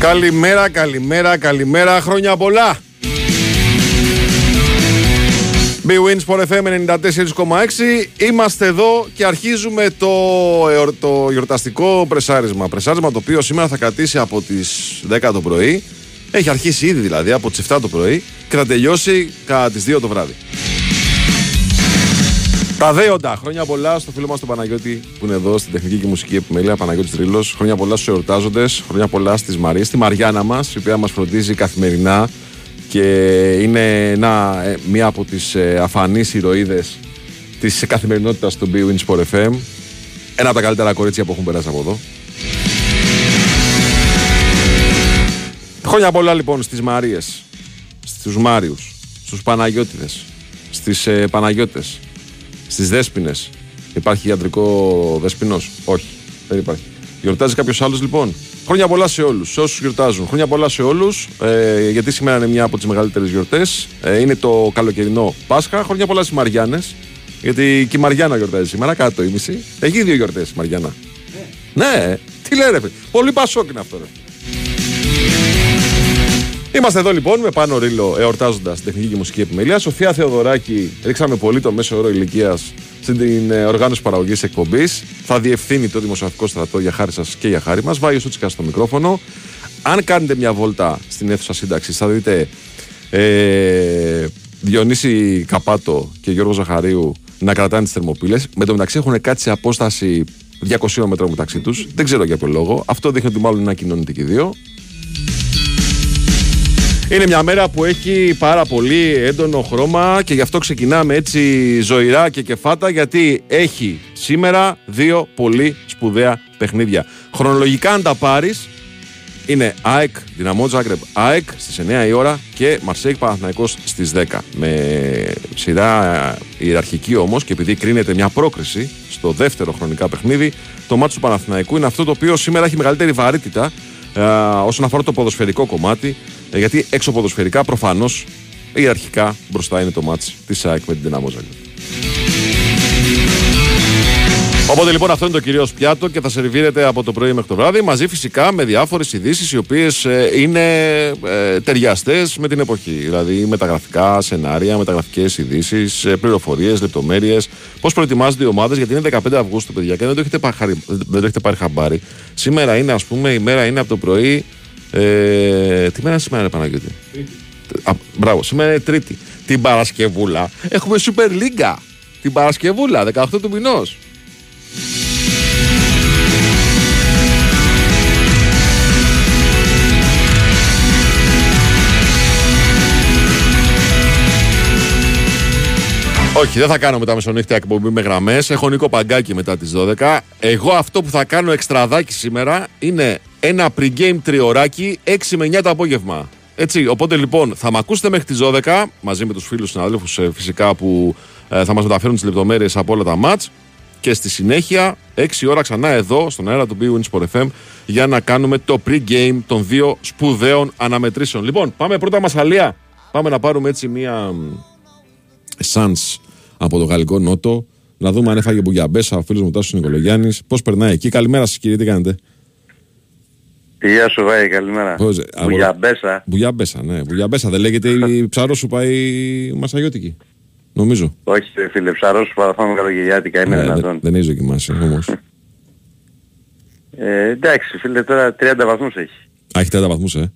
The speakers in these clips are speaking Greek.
Καλημέρα, καλημέρα, καλημέρα, χρόνια πολλά. Big Wins for FM 94,6 Είμαστε εδώ και αρχίζουμε το, το γιορταστικό πρεσάρισμα. Πρεσάρισμα το οποίο σήμερα θα κρατήσει από τις 10 το πρωί. Έχει αρχίσει ήδη δηλαδή από τις 7 το πρωί. Και θα τελειώσει κατά τις 2 το βράδυ τα δέοντα. Χρόνια πολλά στο φίλο μας τον Παναγιώτη που είναι εδώ στην τεχνική και μουσική επιμέλεια. Παναγιώτης Τρίλος. Χρόνια πολλά στους εορτάζοντες. Χρόνια πολλά στις Μαρίες. Στη Μαριάννα μας, η οποία μας φροντίζει καθημερινά και είναι ένα, ε, μία από τις ε, αφανείς ηρωίδες της καθημερινότητας του B Wins FM. Ένα από τα καλύτερα κορίτσια που έχουν περάσει από εδώ. Χρόνια πολλά λοιπόν στις Μαρίες, στους Μάριους, στους Παναγιώτιδες, στις ε, Παναγιώτες, Στις Δέσπινες υπάρχει ιατρικό δέσπινος; Όχι, δεν υπάρχει. Γιορτάζει κάποιος άλλος λοιπόν; Χρόνια πολλά σε όλους, σε όσους γιορτάζουν. Χρόνια πολλά σε όλους, ε, γιατί σήμερα είναι μια από τις μεγαλύτερες γιορτές. Ε, είναι το καλοκαιρινό Πάσχα. Χρόνια πολλά στις Μαριάνε. Γιατί και η Μαριάννα γιορτάζει σήμερα, κάτω ήμιση. Έχει δύο γιορτές η Μαριάννα. Ναι, ναι τι λέει Πολύ πασόκ είναι αυτό. Ρε. Είμαστε εδώ λοιπόν με πάνω ρίλο εορτάζοντας τεχνική και μουσική επιμελία. Σοφία Θεοδωράκη, ρίξαμε πολύ το μέσο όρο ηλικίας στην ε, οργάνωση παραγωγής εκπομπής. Θα διευθύνει το δημοσιογραφικό στρατό για χάρη σας και για χάρη μας. Βάγιο Σούτσικα στο μικρόφωνο. Αν κάνετε μια βόλτα στην αίθουσα σύνταξης, θα δείτε ε, Διονύση Καπάτο και Γιώργο Ζαχαρίου να κρατάνε τις θερμοπύλες. Με το μεταξύ έχουν κάτσει σε απόσταση 200 μέτρων μεταξύ τους. Δεν ξέρω για ποιο λόγο. Αυτό δείχνει ότι μάλλον είναι κοινωνείται και οι δύο. Είναι μια μέρα που έχει πάρα πολύ έντονο χρώμα και γι' αυτό ξεκινάμε έτσι ζωηρά και κεφάτα γιατί έχει σήμερα δύο πολύ σπουδαία παιχνίδια. Χρονολογικά αν τα πάρεις είναι ΑΕΚ, Δυναμό Τζάγκρεπ, ΑΕΚ στις 9 η ώρα και Μαρσέικ Παναθηναϊκός στις 10. Με σειρά ιεραρχική όμως και επειδή κρίνεται μια πρόκριση στο δεύτερο χρονικά παιχνίδι, το μάτι του Παναθηναϊκού είναι αυτό το οποίο σήμερα έχει μεγαλύτερη βαρύτητα ε, όσον αφορά το ποδοσφαιρικό κομμάτι ε, γιατί έξω ποδοσφαιρικά προφανώς ιεραρχικά μπροστά είναι το μάτς της ΑΕΚ με την Δυναμό Οπότε λοιπόν αυτό είναι το κυρίως πιάτο και θα σερβίρεται από το πρωί μέχρι το βράδυ μαζί φυσικά με διάφορες ειδήσεις οι οποίες ε, είναι ε, ταιριαστές με την εποχή. Δηλαδή μεταγραφικά σενάρια, μεταγραφικέ ειδήσεις, ε, πληροφορίες, λεπτομέρειες. Πώς προετοιμάζονται οι ομάδες γιατί είναι 15 Αυγούστου, παιδιά, και δεν το έχετε πάρει, δεν το έχετε πάρει χαμπάρι. Σήμερα είναι, ας πούμε, η μέρα είναι από το πρωί ε, τι μέρα σήμερα είναι Παναγιώτη; Α, μπράβο, σήμερα είναι Τρίτη. Την Παρασκευούλα έχουμε Super League. Την Παρασκευούλα, 18 του μηνός. Όχι, δεν θα κάνω μετά μεσονύχτια εκπομπή με γραμμές. Έχω Νίκο Παγκάκι μετά τις 12. Εγώ αυτό που θα κάνω εξτραδάκι σήμερα είναι ένα pre-game τριωράκι 6 με 9 το απόγευμα. Έτσι, οπότε λοιπόν θα με ακούσετε μέχρι τις 12 μαζί με τους φίλους συναδέλφους ε, φυσικά που ε, θα μας μεταφέρουν τις λεπτομέρειες από όλα τα match. Και στη συνέχεια 6 ώρα ξανά εδώ στον αέρα του B Sport FM για να κάνουμε το pre-game των δύο σπουδαίων αναμετρήσεων. Λοιπόν, πάμε πρώτα Μασαλία. Πάμε να πάρουμε έτσι μία Suns από το Γαλλικό Νότο. Να δούμε αν έφαγε μπουγιαμπέσα ο φίλος μου Τάσος Νικολογιάννης. Πώς περνάει εκεί. Καλημέρα σας, κύριε, τι κάνετε; Γεια σου Βάη, καλημέρα. Πώς, Μπουγιαμπέσα. Μπουγιαμπέσα, ναι. Μπουγιαμπέσα. Δεν λέγεται η ψαρόσουπα η Μασαγιώτικη. Νομίζω. Όχι, φίλε, ψαρόσουπα θα φάμε καλοκαιριάτικα, είναι ναι, δυνατόν. Δεν έχει δοκιμάσει όμως. ε, εντάξει, φίλε, τώρα 30 βαθμούς έχει. Α, έχει 30 βαθμούς, ε.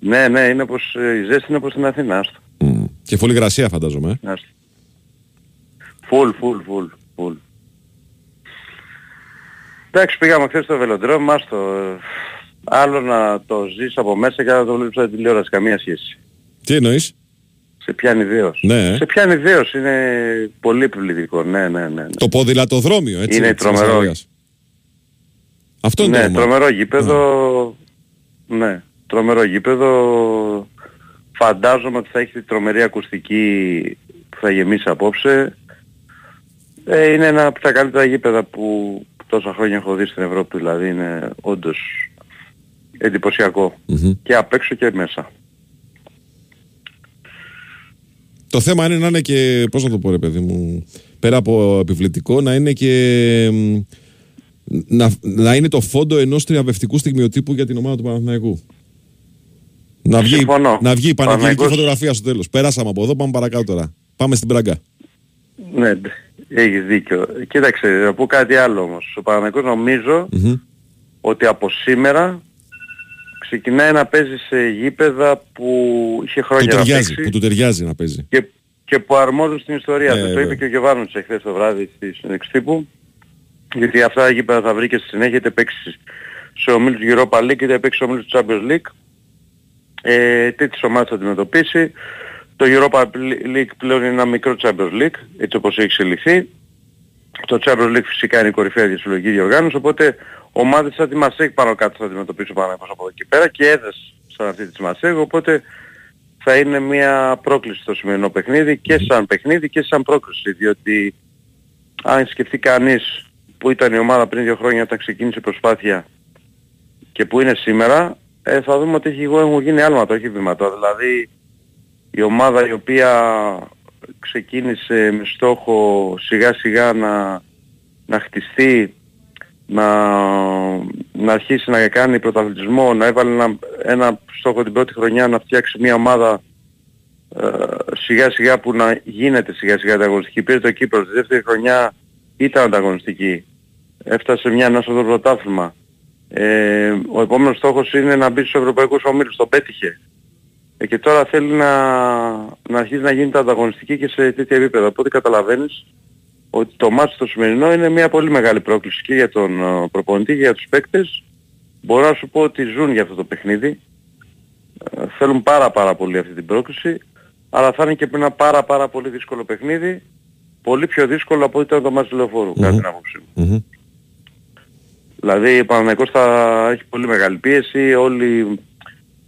Ναι, ναι, είναι όπως, ε, η ζέστη είναι όπως στην Αθήνα. Άστο. Mm. Και φούλη γρασία φαντάζομαι. Ε. Φουλ, φουλ, φουλ, φουλ. Εντάξει, πήγαμε χθες στο βελοντρόμ μας, το... άλλο να το ζεις από μέσα και να το βλέπεις από τηλεόραση, καμία σχέση. Τι εννοείς; Σε πιάνει ιδέως. Ναι. Σε πιάνει ιδέως, είναι πολύ επιβλητικό, ναι, ναι, ναι, ναι. Το ποδηλατοδρόμιο, έτσι. Είναι τρομερό. Αυτό είναι ναι, το τρομερό γήπεδο, ναι, τρομερό γήπεδο. Φαντάζομαι ότι θα έχει τρομερή ακουστική που θα γεμίσει απόψε. Ε, είναι ένα από τα καλύτερα γήπεδα που τόσα χρόνια έχω δει στην Ευρώπη, δηλαδή είναι όντως Και απ' έξω και μέσα. Το θέμα είναι να είναι και, πώς να το πω ρε παιδί μου, πέρα από επιβλητικό, να είναι και να, να είναι το φόντο ενός τριαβευτικού στιγμιοτύπου για την ομάδα του Παναθηναϊκού. Να βγει, να βγει η πανηγυρική φωτογραφία στο τέλος. Πέρασαμε από εδώ, πάμε παρακάτω τώρα. Πάμε στην Πράγκα. Ναι, έχεις δίκιο. Κοίταξε, να πω κάτι άλλο όμως. Ο Παναθηναϊκός ότι από σήμερα ξεκινάει να παίζει σε γήπεδα που είχε χρόνια που ταιριάζει, να παίξει. Που του ταιριάζει να παίζει. Και, και που αρμόζουν στην ιστορία ε, του. Το είπε και ο Γιωβάνος εχθές το βράδυ στη συνέντευξη τύπου. Γιατί αυτά τα γήπεδα θα βρει και στη συνέχεια είτε παίξει σε ομίλους Europa League είτε παίξει σε ομίλους του Champions League. Ε, τις ομάδες θα αντιμετωπίσει. Το Europa League πλέον είναι ένα μικρό Champions League, έτσι όπως έχει εξελιχθεί. Το Champions League φυσικά είναι η κορυφαία διασυλλογική διοργάνωση, οπότε ομάδες σαν τη Μασέκ πάνω κάτω θα αντιμετωπίσουν πάνω από εδώ και πέρα και έδες σαν αυτή της Μασέκ, οπότε θα είναι μια πρόκληση στο σημερινό παιχνίδι και σαν παιχνίδι και σαν πρόκληση, διότι αν σκεφτεί κανείς που ήταν η ομάδα πριν δύο χρόνια όταν ξεκίνησε η προσπάθεια και που είναι σήμερα, ε, θα δούμε ότι έχει, έχουν γίνει άλματα, όχι βήματα. Δηλαδή η ομάδα η οποία ξεκίνησε με στόχο σιγά σιγά να, να χτιστεί, να, να αρχίσει να κάνει πρωταθλητισμό, να έβαλε ένα, ένα στόχο την πρώτη χρονιά να φτιάξει μια ομάδα ε, σιγά σιγά που να γίνεται σιγά σιγά ανταγωνιστική. Πήρε το Κύπρος, τη δεύτερη χρονιά ήταν ανταγωνιστική. Έφτασε μια ένα στο πρωτάθλημα. Ε, ο επόμενος στόχος είναι να μπει στους ευρωπαϊκούς ομίλους. Το πέτυχε. Ε, και τώρα θέλει να, να αρχίσει να γίνεται ανταγωνιστική και σε τέτοια επίπεδα. Οπότε καταλαβαίνεις ότι το μάτι το σημερινό είναι μια πολύ μεγάλη πρόκληση και για τον ε, προπονητή και για τους παίκτες. Μπορώ να σου πω ότι ζουν για αυτό το παιχνίδι. Ε, θέλουν πάρα πάρα πολύ αυτή την πρόκληση. Αλλά θα είναι και ένα πάρα πάρα πολύ δύσκολο παιχνίδι. Πολύ πιο δύσκολο από ό,τι ήταν το μάτι του λεωφόρου, mm-hmm. κατά την άποψή μου. Δηλαδή ο Παναγικός θα έχει πολύ μεγάλη πίεση. Όλοι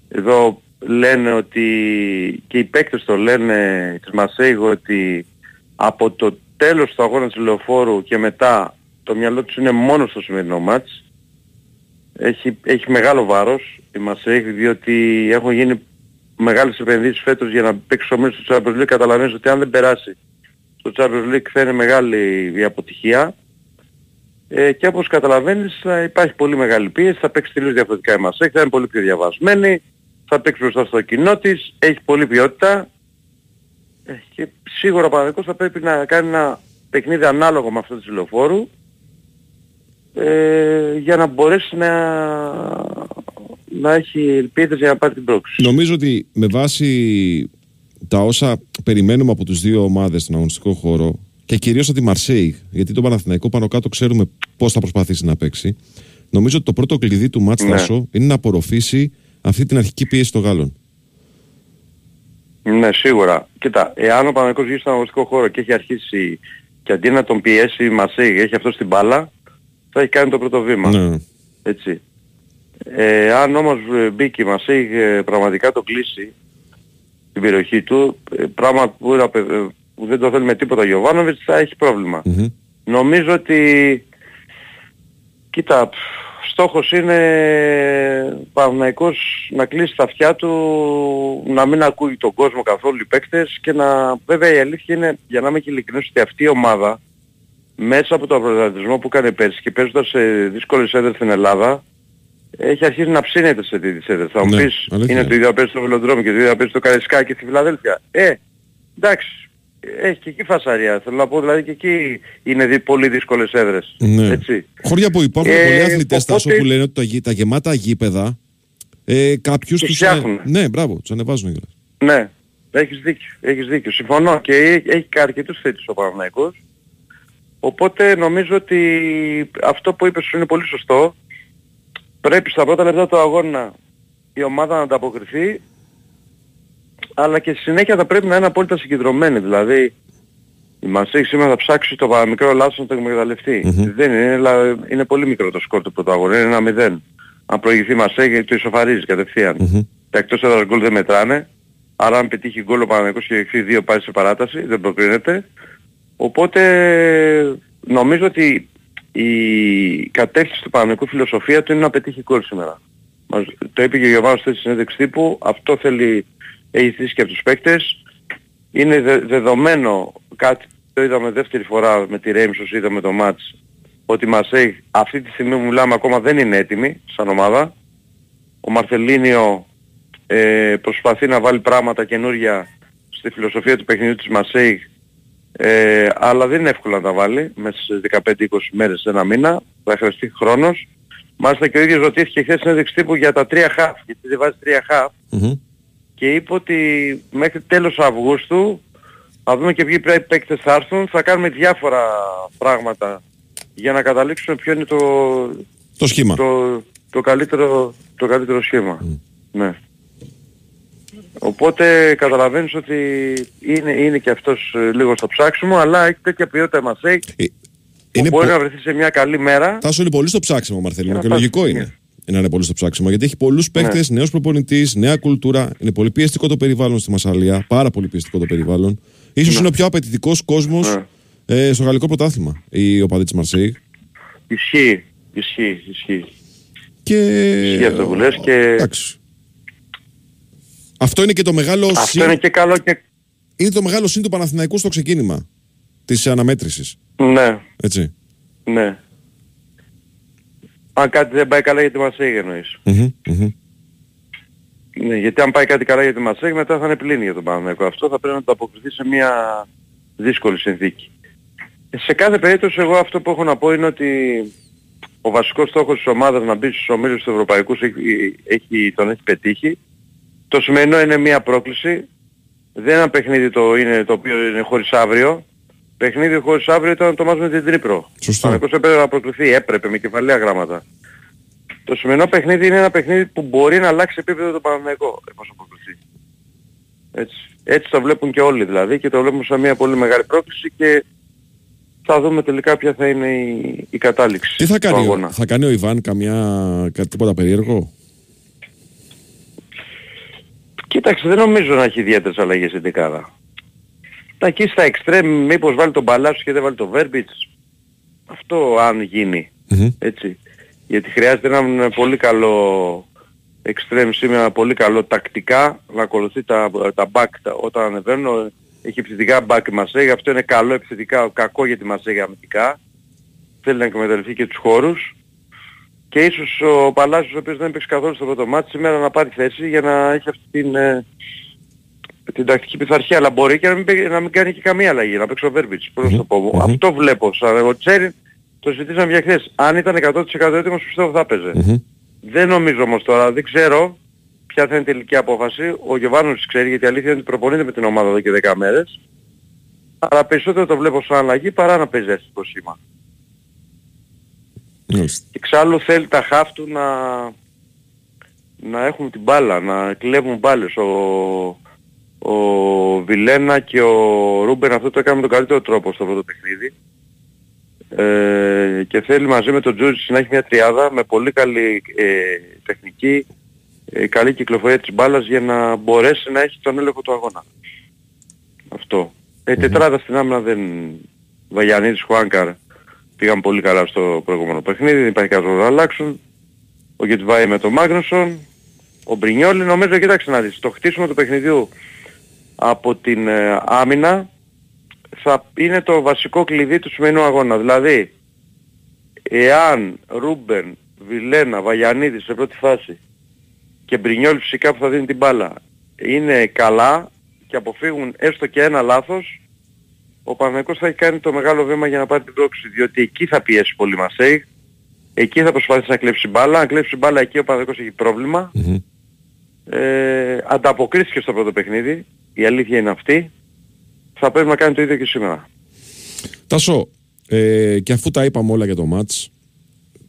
εδώ λένε ότι και οι παίκτες το λένε της Μασέιγο ότι από το τέλος του αγώνα της Λεωφόρου και μετά το μυαλό τους είναι μόνο στο σημερινό μάτς. Έχει, έχει μεγάλο βάρος η Μασέιγ διότι έχουν γίνει μεγάλες επενδύσεις φέτος για να παίξει ο μέλος του Champions League. Καταλαβαίνεις ότι αν δεν περάσει στο Champions League θα είναι μεγάλη η αποτυχία. Ε, και όπως καταλαβαίνεις θα υπάρχει πολύ μεγάλη πίεση, θα παίξει τελείως διαφορετικά η Μασέκ, θα είναι πολύ πιο διαβασμένη, θα παίξει μπροστά στο κοινό της, έχει πολλή ποιότητα ε, και σίγουρα ο Παναδικός θα πρέπει να κάνει ένα παιχνίδι ανάλογο με αυτό της λεωφόρου ε, για να μπορέσει να, να έχει ελπίδες για να πάρει την πρόκληση. Νομίζω ότι με βάση τα όσα περιμένουμε από τους δύο ομάδες στον αγωνιστικό χώρο και κυρίως από τη Μαρσέη, γιατί το Παναθηναϊκό πάνω κάτω ξέρουμε πώς θα προσπαθήσει να παίξει. Νομίζω ότι το πρώτο κλειδί του Μάτς ναι. είναι να απορροφήσει αυτή την αρχική πίεση των Γάλλων. Ναι, σίγουρα. Κοίτα, εάν ο Παναθηναϊκός βγει στον αγωνιστικό χώρο και έχει αρχίσει και αντί να τον πιέσει η Μαρσέη, έχει αυτό στην μπάλα, θα έχει κάνει το πρώτο βήμα. Ναι. Έτσι. Ε, αν όμως μπήκε η Μαρσέη ε, πραγματικά το κλείσει την περιοχή του, ε, πράγμα που που δεν το θέλει με τίποτα ο Γιωβάνοβιτς θα έχει Νομίζω ότι, κοίτα, στόχος είναι Παναθηναϊκός να κλείσει τα αυτιά του, να μην ακούει τον κόσμο καθόλου οι παίκτες και να, βέβαια η αλήθεια είναι, για να είμαι και ειλικρινής, ότι αυτή η ομάδα μέσα από τον πρωταθλητισμό που έκανε πέρσι και παίζοντας σε δύσκολες έδρες στην Ελλάδα, έχει αρχίσει να ψήνεται σε τέτοιες έδρες. Θα μου ναι, πεις, είναι το ίδιο παίζει στο Βελοδρόμιο και το ίδιο παίζει στο Καρισκάκι στη Φιλαδέλφια. Ε, εντάξει, έχει και εκεί φασαρία. Θέλω να πω δηλαδή και εκεί είναι πολύ δύσκολες έδρες. Ναι. Έτσι. Χώρια που υπάρχουν ε, πολλοί αθλητές οπότε... που λένε ότι τα, γεμάτα γήπεδα ε, κάποιους τους... Φτιάχνουν. Ναι, μπράβο, τους ανεβάζουν κιόλας. Ναι, έχεις δίκιο, έχεις δίκιο. Συμφωνώ και έχει και αρκετούς θέτης ο Παναγιακός. Οπότε νομίζω ότι αυτό που είπες είναι πολύ σωστό. Πρέπει στα πρώτα λεπτά του αγώνα η ομάδα να ανταποκριθεί αλλά και στη συνέχεια θα πρέπει να είναι απόλυτα συγκεντρωμένη. Δηλαδή η Μασέη σήμερα θα ψάξει το παραμικρό λάθος να το εκμεταλλευτεί. Mm-hmm. Δεν είναι, είναι πολύ μικρό το σκορ του πρωταγωνίου, είναι ένα μηδέν. Αν προηγηθεί η Μασέη το ισοφαρίζει κατευθείαν. Mm-hmm. Τα εκτός έδρας γκολ δεν μετράνε. Άρα αν πετύχει γκολ ο Παναγικός και δεχθεί δύο πάει σε παράταση, δεν προκρίνεται. Οπότε νομίζω ότι η κατεύθυνση του Παναγικού φιλοσοφία του είναι να πετύχει γκολ σήμερα. Το είπε και ο Γιωβάνος στη συνέντευξη τύπου, αυτό θέλει έχει θέσει και από τους παίκτες. Είναι δεδομένο κάτι, το είδαμε δεύτερη φορά με τη Ρέιμς όσο είδαμε το μάτς, ότι η Μαρσέιγ αυτή τη στιγμή που μιλάμε ακόμα δεν είναι έτοιμη σαν ομάδα. Ο Μαρθελίνιο ε, προσπαθεί να βάλει πράγματα καινούρια στη φιλοσοφία του παιχνιδιού της Μαρσέιγ ε, αλλά δεν είναι εύκολο να τα βάλει μέσα σε 15-20 μέρες, ένα μήνα. Θα χρειαστεί χρόνος. Μάλιστα και ο ίδιος ρωτήθηκε χθες συνέντευξη τύπου για τα τρία χαφ, γιατί δεν βάζει τρία χαφ. Και είπε ότι μέχρι τέλος Αυγούστου θα δούμε και ποιοι παίκτες θα έρθουν, θα κάνουμε διάφορα πράγματα για να καταλήξουμε ποιο είναι το, το σχήμα. Το, το, καλύτερο, το καλύτερο σχήμα. Ναι. Οπότε καταλαβαίνεις ότι είναι, είναι και αυτός ε, λίγο στο ψάξιμο, αλλά έχει τέτοια ποιότητα μας έχει. Ε, είναι μπορεί πο... να βρεθεί σε μια καλή μέρα. Θα σου είναι πολύ στο ψάξιμο, Μαρθέλινο, και, και λογικό είναι. Είναι. Να είναι πολύ στο ψάξιμο. Γιατί έχει πολλούς παίκτες, ναι. νέος προπονητής, νέα κουλτούρα. Είναι πολύ πιεστικό το περιβάλλον στη Μασαλία. Πάρα πολύ πιεστικό το περιβάλλον. σω ναι. είναι ο πιο απαιτητικός κόσμος ναι. ε, στο γαλλικό πρωτάθλημα η οπαδή της Μαρσέη. Ισχύει. Ισχύει. Ισχύει. Και... Ισχύει αυτό που λες και... Εντάξει. Αυτό είναι και το μεγάλο Αυτό συν... είναι και καλό και... Είναι το μεγάλο σύν του Παναθηναϊκού στο ξεκίνημα της αναμέτρησης. Ναι. Έτσι. Ναι. Αν κάτι δεν πάει καλά γιατί μας έγινε εννοείς. Ναι, γιατί αν πάει κάτι καλά γιατί μας έγινε μετά θα είναι πλήνη για τον Παναθηναϊκό. Αυτό θα πρέπει να το αποκριθεί σε μια δύσκολη συνθήκη. Σε κάθε περίπτωση εγώ αυτό που έχω να πω είναι ότι ο βασικός στόχος της ομάδας να μπει στους ομίλους του Ευρωπαϊκούς έχει, έχει, τον έχει πετύχει. Το σημερινό είναι μια πρόκληση. Δεν είναι ένα παιχνίδι το, είναι, το οποίο είναι χωρίς αύριο. Παιχνίδι χωρίς αύριο ήταν το μάτς με την Τρίπρο. Σωστό. Ο έπρεπε να προκληθεί, έπρεπε με κεφαλαία γράμματα. Το σημερινό παιχνίδι είναι ένα παιχνίδι που μπορεί να αλλάξει επίπεδο το Παναμαϊκό εφόσον προκληθεί. Έτσι. Έτσι το βλέπουν και όλοι δηλαδή και το βλέπουν σαν μια πολύ μεγάλη πρόκληση και θα δούμε τελικά ποια θα είναι η, η κατάληξη. Τι θα κάνει, θα κάνει ο Ιβάν καμιά, κάτι τίποτα περίεργο; Κοίταξε, δεν νομίζω να έχει ιδιαίτερες αλλαγές στην δεκάδα. Τα εκεί στα εξτρέμ, μήπως βάλει τον Παλάσου και δεν βάλει τον Βέρμπιτς. Αυτό αν γινει Έτσι. Γιατί χρειάζεται ένα πολύ καλό εξτρέμ σήμερα, πολύ καλό τακτικά, να ακολουθεί τα, τα back όταν ανεβαίνουν. Έχει επιθετικά back η Μασέγα, αυτό είναι καλό επιθετικά, κακό για τη Μασέγα αμυντικά. Θέλει να εκμεταλλευτεί και τους χώρους και ίσως ο Παλάσιος ο οποίος δεν έπαιξε καθόλου στο πρώτο μάτι σήμερα να πάρει θέση για να έχει αυτή την, ε, την τακτική πειθαρχία. Αλλά μπορεί και να μην, να μην κάνει και καμία αλλαγή, να παίξει ο Βέρμπιτς. Πώς το πω. Αυτό βλέπω. Σαν ο Τσέριν το συζητήσαμε για χθες. Αν ήταν 100% έτοιμος πιστεύω θα παίζε. Δεν νομίζω όμως τώρα, δεν ξέρω ποια θα είναι η τελική απόφαση. Ο Γεβάνος ξέρει γιατί η αλήθεια είναι ότι προπονείται με την ομάδα εδώ και 10 μέρες. Αλλά περισσότερο το βλέπω σαν αλλαγή παρά να παίζει το σήμα. Εξάλλου θέλει τα χαφ του να, να έχουν την μπάλα, να κλέβουν μπάλες. Ο, ο Βιλένα και ο Ρούμπεν αυτό το έκανε με τον καλύτερο τρόπο στο πρώτο παιχνίδι. Ε, και θέλει μαζί με τον Τζούτζης να έχει μια τριάδα με πολύ καλή ε, τεχνική, ε, καλή κυκλοφορία της μπάλας για να μπορέσει να έχει τον έλεγχο του αγώνα. Αυτό. Ε, τετράδα στην άμυνα δεν... Βαγιανίδης, Χουάνκαρ, πήγαν πολύ καλά στο προηγούμενο παιχνίδι, δεν υπάρχει κάτι να αλλάξουν. Ο Γετβάη με τον Μάγνουσον, ο Μπρινιόλη, νομίζω, κοιτάξτε να δεις, το χτίσιμο του παιχνιδιού από την ε, άμυνα θα είναι το βασικό κλειδί του σημερινού αγώνα. Δηλαδή, εάν Ρούμπεν, Βιλένα, Βαγιανίδης σε πρώτη φάση και Μπρινιόλη φυσικά που θα δίνει την μπάλα είναι καλά και αποφύγουν έστω και ένα λάθος, ο Παναγικός θα έχει κάνει το μεγάλο βήμα για να πάρει την πρόκληση, διότι εκεί θα πιέσει πολύ Μασέη, εκεί θα προσπαθήσει να κλέψει μπάλα, αν κλέψει μπάλα εκεί ο Παναγικός έχει πρόβλημα. Mm-hmm. Ε, ανταποκρίθηκε στο πρώτο παιχνίδι, η αλήθεια είναι αυτή, θα πρέπει να κάνει το ίδιο και σήμερα. Τάσο, ε, και αφού τα είπαμε όλα για το μάτς,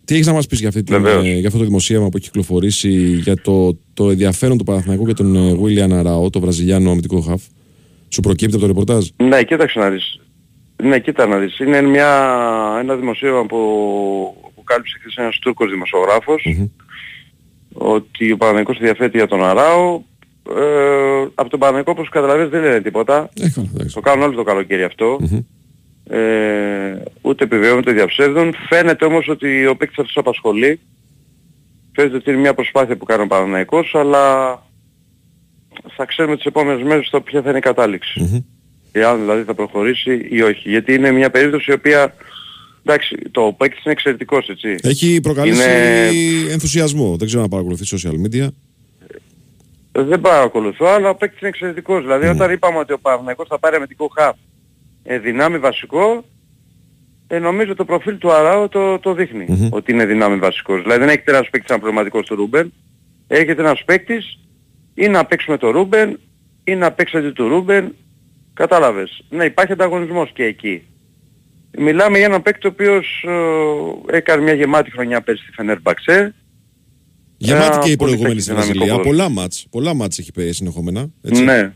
τι έχεις να μας πεις για, αυτή την, ε, για αυτό το δημοσίευμα που έχει κυκλοφορήσει για το, το ενδιαφέρον του Παναθηναϊκού και τον Βίλιαν Αραώ, το βραζιλιάνο αμυντικό χαφ; Σου προκύπτει από το ρεπορτάζ; Ναι, κοίταξε να δεις. Ναι, κοίτα να δεις. Είναι μια, ένα δημοσίευμα που, που κάλυψε χθες ένας Τούρκος ότι ο Παναγικός διαθέτει για τον Αράο. Ε, από τον Παναγικό όπως καταλαβαίνεις δεν λένε τίποτα. Ε, το κάνουν όλοι το καλοκαίρι Ε, ούτε επιβεβαιώνουν ούτε διαψεύδουν. Φαίνεται όμως ότι ο παίκτης αυτός απασχολεί. Φαίνεται ότι είναι μια προσπάθεια που κάνει ο Παναγικός, αλλά θα ξέρουμε τις επόμενες μέρες στο ποια θα είναι η κατάληξη. Mm-hmm. Εάν δηλαδή θα προχωρήσει ή όχι. Γιατί είναι μια περίπτωση η οποία Εντάξει, το παίκτης είναι εξαιρετικός, έτσι. Έχει προκαλέσει Είναι- ενθουσιασμό. Δεν ξέρω αν παρακολουθεί social media. Δεν παρακολουθώ, αλλά ο παίκτης είναι εξαιρετικός. Δηλαδή Ναι. όταν είπαμε ότι ο Παναθηναϊκός θα πάρει αμυντικό χαφ ε, δυνάμει βασικό, ε, νομίζω το προφίλ του Αράου το, το δειχνει Μμμ. ότι είναι δυνάμει βασικός. Δηλαδή δεν έχετε ένας παίκτης αναπληρωματικός του Ρούμπεν, έχετε ένας παίκτης ή να παίξει με τον Ρούμπεν ή να παίξει αντί του Ρούμπεν. Κατάλαβες. Ναι, υπάρχει ανταγωνισμός και εκεί. Μιλάμε για έναν παίκτη ο οποίος ε, έκανε μια γεμάτη χρονιά πέρσι στη Φενέρμπαξε. Γεμάτη Ένα και η πολύ προηγούμενη παίκτης στην δυναμικό Βραζιλία. ποδόσφαιρο. Πολλά ματς. Πολλά ματς έχει παίξει συνεχόμενα. Έτσι. Ναι.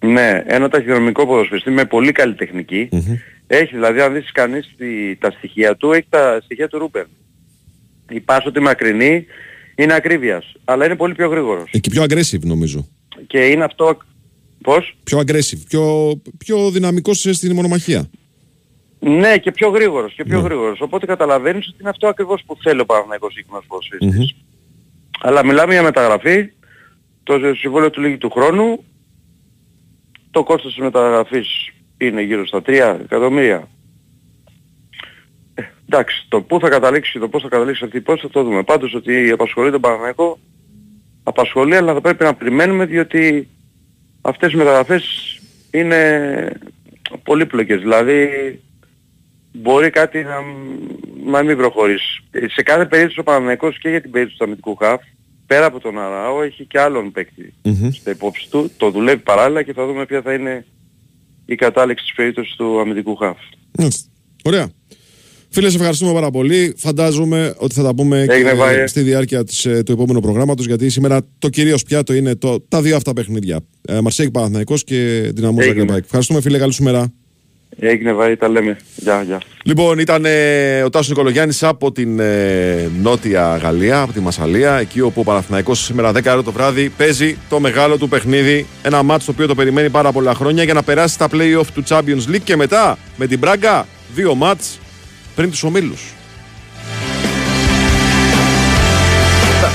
Ναι, ένα ταχυδρομικό ποδοσφαιριστή με πολύ καλή τεχνική. Μμμ. Έχει, δηλαδή αν δεις κανείς τη- τα στοιχεία του, έχει τα στοιχεία του Ρούπερ. Η πάσα του μακρινή είναι ακρίβειας, αλλά είναι πολύ πιο γρήγορος. Ε, Και πιο aggressive νομίζω. Και είναι αυτό... Πώς; Πιο aggressive. Πιο, πιο δυναμικός στην μονομαχία. Ναι, και πιο γρήγορος, και πιο Ναι. γρήγορος. Οπότε καταλαβαίνεις ότι είναι αυτό ακριβώς που θέλει ο Παναθηναϊκός σύγχρονος ποδοσφαιριστής. Μμμ. Αλλά μιλάμε για μεταγραφή, το συμβόλαιο του λίγη του χρόνου, το κόστος της μεταγραφής είναι γύρω στα 3 εκατομμύρια. Ε, εντάξει, το πού θα καταλήξει και το πώς θα καταλήξει αυτή η υπόθεση θα το δούμε. Πάντως ότι απασχολεί τον Παναθηναϊκό, απασχολεί, αλλά θα πρέπει να περιμένουμε διότι αυτές οι μεταγραφές είναι πολύπλοκες. Δηλαδή μπορεί κάτι να, μ- να μην προχωρήσει. Ε, Σε κάθε περίπτωση ο Παναθηναϊκός και για την περίπτωση του αμυντικού χαφ, πέρα από τον Αράο, έχει και άλλον παίκτη Μμμ. στα υπόψη του. Το δουλεύει παράλληλα και θα δούμε ποια θα είναι η κατάληξη της περίπτωσης του αμυντικού χαφ. Μάλιστα. Ωραία. Φίλε, σε ευχαριστούμε πάρα πολύ. Φαντάζομαι ότι θα τα πούμε Έγινε, και Βάιε. στη διάρκεια της, ε, του επόμενου προγράμματος γιατί σήμερα το κυρίως πιάτο είναι το, τα δύο αυτά παιχνίδια. Ε, Μαρσέιγ Παναθηναϊκός και Ντιναμό Έγινε. Ζάγκρεμπ ΑΕΚ. Ευχαριστούμε φίλε, καλή σου μέρα. Έγινε βρε, τα λέμε. Γεια, γεια. Λοιπόν, ήταν ε, ο Τάσος Νικολογιάννης από την ε, Νότια Γαλλία, από τη Μασσαλία, εκεί όπου ο Παναθηναϊκός σήμερα 10 ώρα το βράδυ παίζει το μεγάλο του παιχνίδι. Ένα ματς το οποίο το περιμένει πάρα πολλά χρόνια για να περάσει στα playoff του Champions League και μετά με την Μπράγκα δύο ματς πριν τους ομίλους.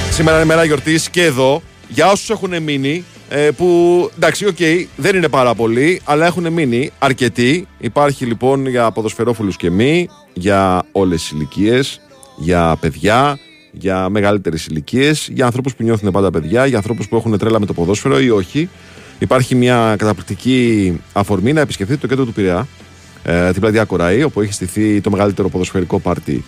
Σήμερα είναι μέρα γιορτής και εδώ για όσους έχουν μείνει. Ε, που εντάξει, οκ, δεν είναι πάρα πολλοί, αλλά έχουν μείνει αρκετοί. Υπάρχει λοιπόν για ποδοσφαιρόφιλους και μη, για όλες τις ηλικίες, για παιδιά, για μεγαλύτερες ηλικίες, για ανθρώπους που νιώθουν πάντα παιδιά, για ανθρώπους που έχουν τρέλα με το ποδόσφαιρο ή όχι. Υπάρχει μια καταπληκτική αφορμή να επισκεφτείτε το κέντρο του Πειραιά, ε, την πλατεία Κοραή, όπου έχει στηθεί το μεγαλύτερο ποδοσφαιρικό πάρτι ε,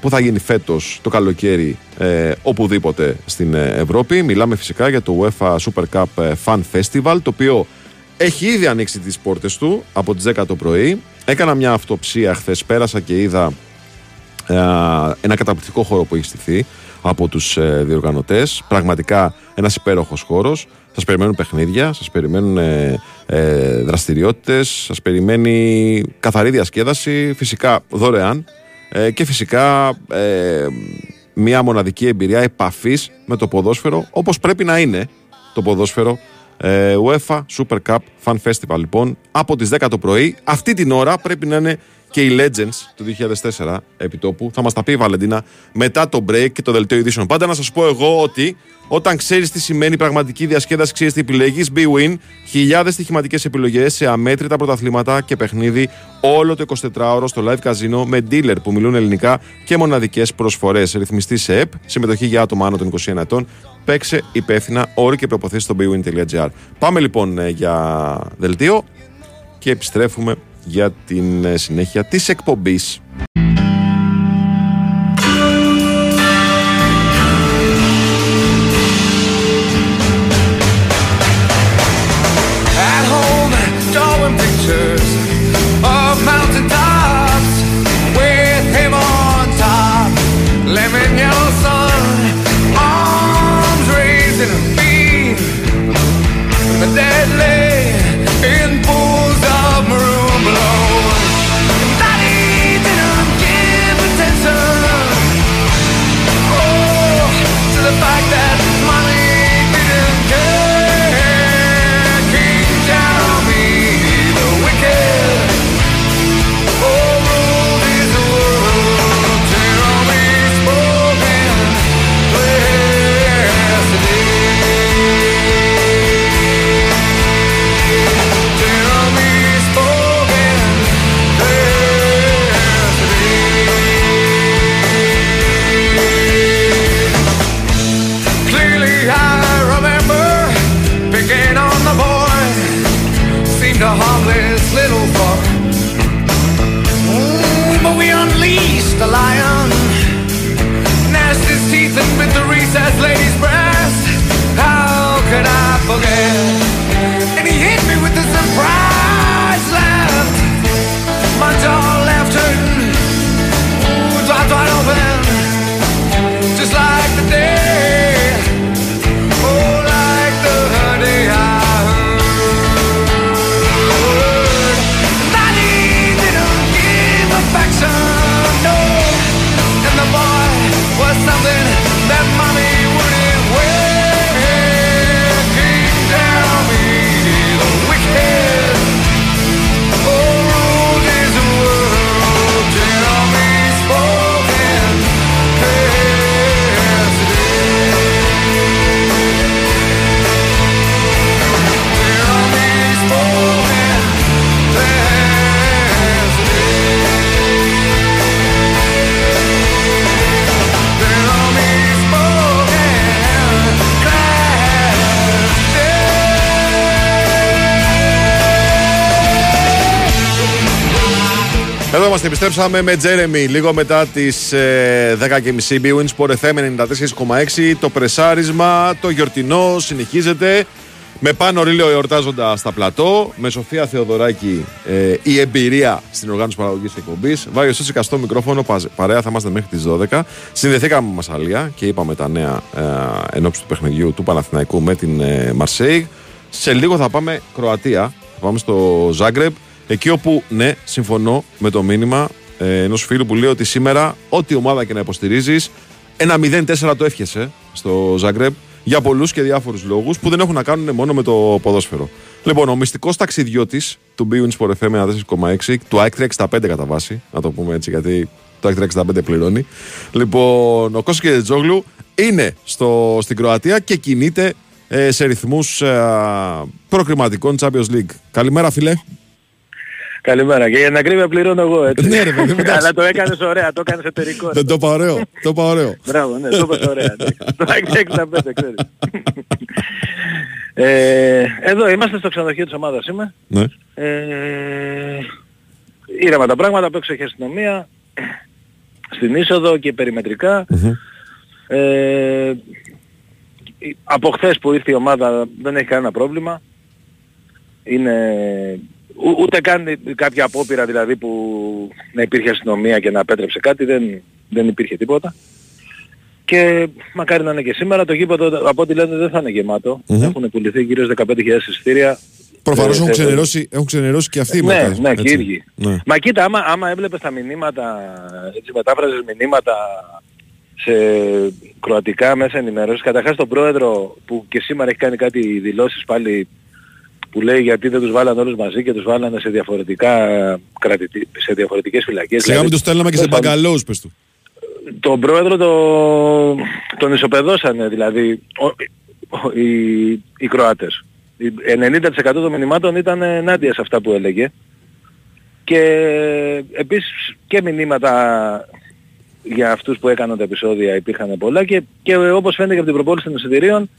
που θα γίνει φέτος το καλοκαίρι ε, οπουδήποτε στην ε, Ευρώπη. Μιλάμε φυσικά για το UEFA Super Cup ε, Fan Festival, το οποίο έχει ήδη ανοίξει τις πόρτες του από τις 10 το πρωί. Έκανα μια αυτοψία χθες, πέρασα και είδα ε, ένα καταπληκτικό χώρο που έχει στηθεί από τους ε, διοργανωτές. Πραγματικά ένας υπέροχος χώρος. Σας περιμένουν παιχνίδια, σας περιμένουν ε, ε, δραστηριότητες, σας περιμένει καθαρή διασκέδαση, φυσικά δωρεάν ε, και φυσικά ε, μια μοναδική εμπειρία επαφής με το ποδόσφαιρο όπως πρέπει να είναι το ποδόσφαιρο. Ε, UEFA Super Cup Fan Festival λοιπόν από τις 10 το πρωί. Αυτή την ώρα πρέπει να είναι και οι Legends του 2004 επί τόπου. Θα μας τα πει η Βαλεντίνα μετά το break και το δελτίο ειδήσεων. Πάντα να σας πω εγώ ότι όταν ξέρεις τι σημαίνει πραγματική διασκέδαση, ξέρεις τι επιλέγεις, BWIN, χιλιάδες στοιχηματικές επιλογές σε αμέτρητα πρωταθλήματα και παιχνίδι όλο το 24ωρο στο live casino με dealer που μιλούν ελληνικά και μοναδικές προσφορές. Ρυθμιστή σε ΕΠ, συμμετοχή για άτομα άνω των 21 ετών. Παίξε υπεύθυνα όροι και προποθέσει στο bwin.gr. Πάμε λοιπόν ε, για δελτίο και επιστρέφουμε για την ε, συνέχεια της εκπομπής. Επιστρέψαμε με Τζέρεμι λίγο μετά τις ε, 10.30 BWIN Sport FM 94,6 το πρεσάρισμα, το γιορτινό συνεχίζεται με πάνω ρίλιο εορτάζοντα στα πλατό, με Σοφία Θεοδωράκη ε, η εμπειρία στην οργάνωση παραγωγής εκπομπής. Βάγιο Σούτσικα στο μικρόφωνο, πα- παρέα θα είμαστε μέχρι τις 12. Συνδεθήκαμε με Μασαλία και είπαμε τα νέα ε, εν ώψη του παιχνιδιού του Παναθηναϊκού με την ε, Μαρσέιγ. Σε λίγο θα πάμε Κροατία, θα πάμε στο Ζάγκρεπ. Εκεί όπου, ναι, συμφωνώ με το μήνυμα ε, ενός φίλου που λέει ότι σήμερα, ό,τι ομάδα και να υποστηρίζεις, ένα 0-4 το εύχεσαι στο Ζάγκρεπ για πολλούς και διάφορους λόγους που δεν έχουν να κάνουν μόνο με το ποδόσφαιρο. Λοιπόν, ο μυστικός ταξιδιώτης του Bwin Sport FM 4,6, του ΑΕΚ 365 κατά βάση, να το πούμε έτσι γιατί το ΑΕΚ 365 πληρώνει. Λοιπόν, ο Κώστας Κεντζόγλου είναι στο, στην Κροατία και κινείται ε, σε ρυθμούς ε, προκριματικών Champions League. Καλημέρα φίλε. Καλημέρα. Και για την ακρίβεια πληρώνω εγώ έτσι. Ναι, ρε παιδί μου, εντάξει. Αλλά το έκανες ωραία, το έκανες εταιρικό. Δεν το είπα ωραίο. Το είπα ωραίο. Μπράβο, ναι, το είπες ωραία. εντάξει. Το 65, ξέρεις. Ε, εδώ είμαστε στο ξενοδοχείο της ομάδας είμαι. Ναι. Ε, ήρεμα τα πράγματα, απ' έξω έχει αστυνομία, στην είσοδο και περιμετρικά. Ε, από χθες που ήρθε η ομάδα δεν έχει κανένα πρόβλημα. Είναι ού- ούτε καν κάποια απόπειρα δηλαδή που να υπήρχε αστυνομία και να απέτρεψε κάτι, δεν, δεν υπήρχε τίποτα. Και μακάρι να είναι και σήμερα, το γήπεδο από ό,τι λένε δεν θα είναι γεμάτο. Μμμ. Έχουν πουληθεί γύρω στις 15.000 εισιτήρια. Προφανώς Ε, έχουν, ε, ξενερώσει, έχουν ξενερώσει και αυτοί ναι, μετά. ναι, και οι έτσι. ίδιοι. Ναι. Μα κοίτα, άμα, άμα έβλεπες τα μηνύματα, έτσι μετάφραζες μηνύματα σε κροατικά μέσα ενημέρωσης, καταρχάς τον πρόεδρο που και σήμερα έχει κάνει κάτι δηλώσεις πάλι που λέει γιατί δεν τους βάλανε όλους μαζί και τους βάλανε σε, διαφορετικά κρατητή, σε διαφορετικές φυλακές. Σιγά μην τους στέλναμε και σε τέλος πάντων, μπαγκαλόους, πες του. τον πρόεδρο το, τον ισοπεδώσανε δηλαδή ο, ο, οι, οι Κροάτες. Οι 90% των μηνυμάτων ήταν ενάντια σε αυτά που έλεγε. Και επίσης και μηνύματα για αυτούς που έκαναν τα επεισόδια υπήρχαν πολλά και, και όπως φαίνεται και από την προπόληση των εισιτηρίων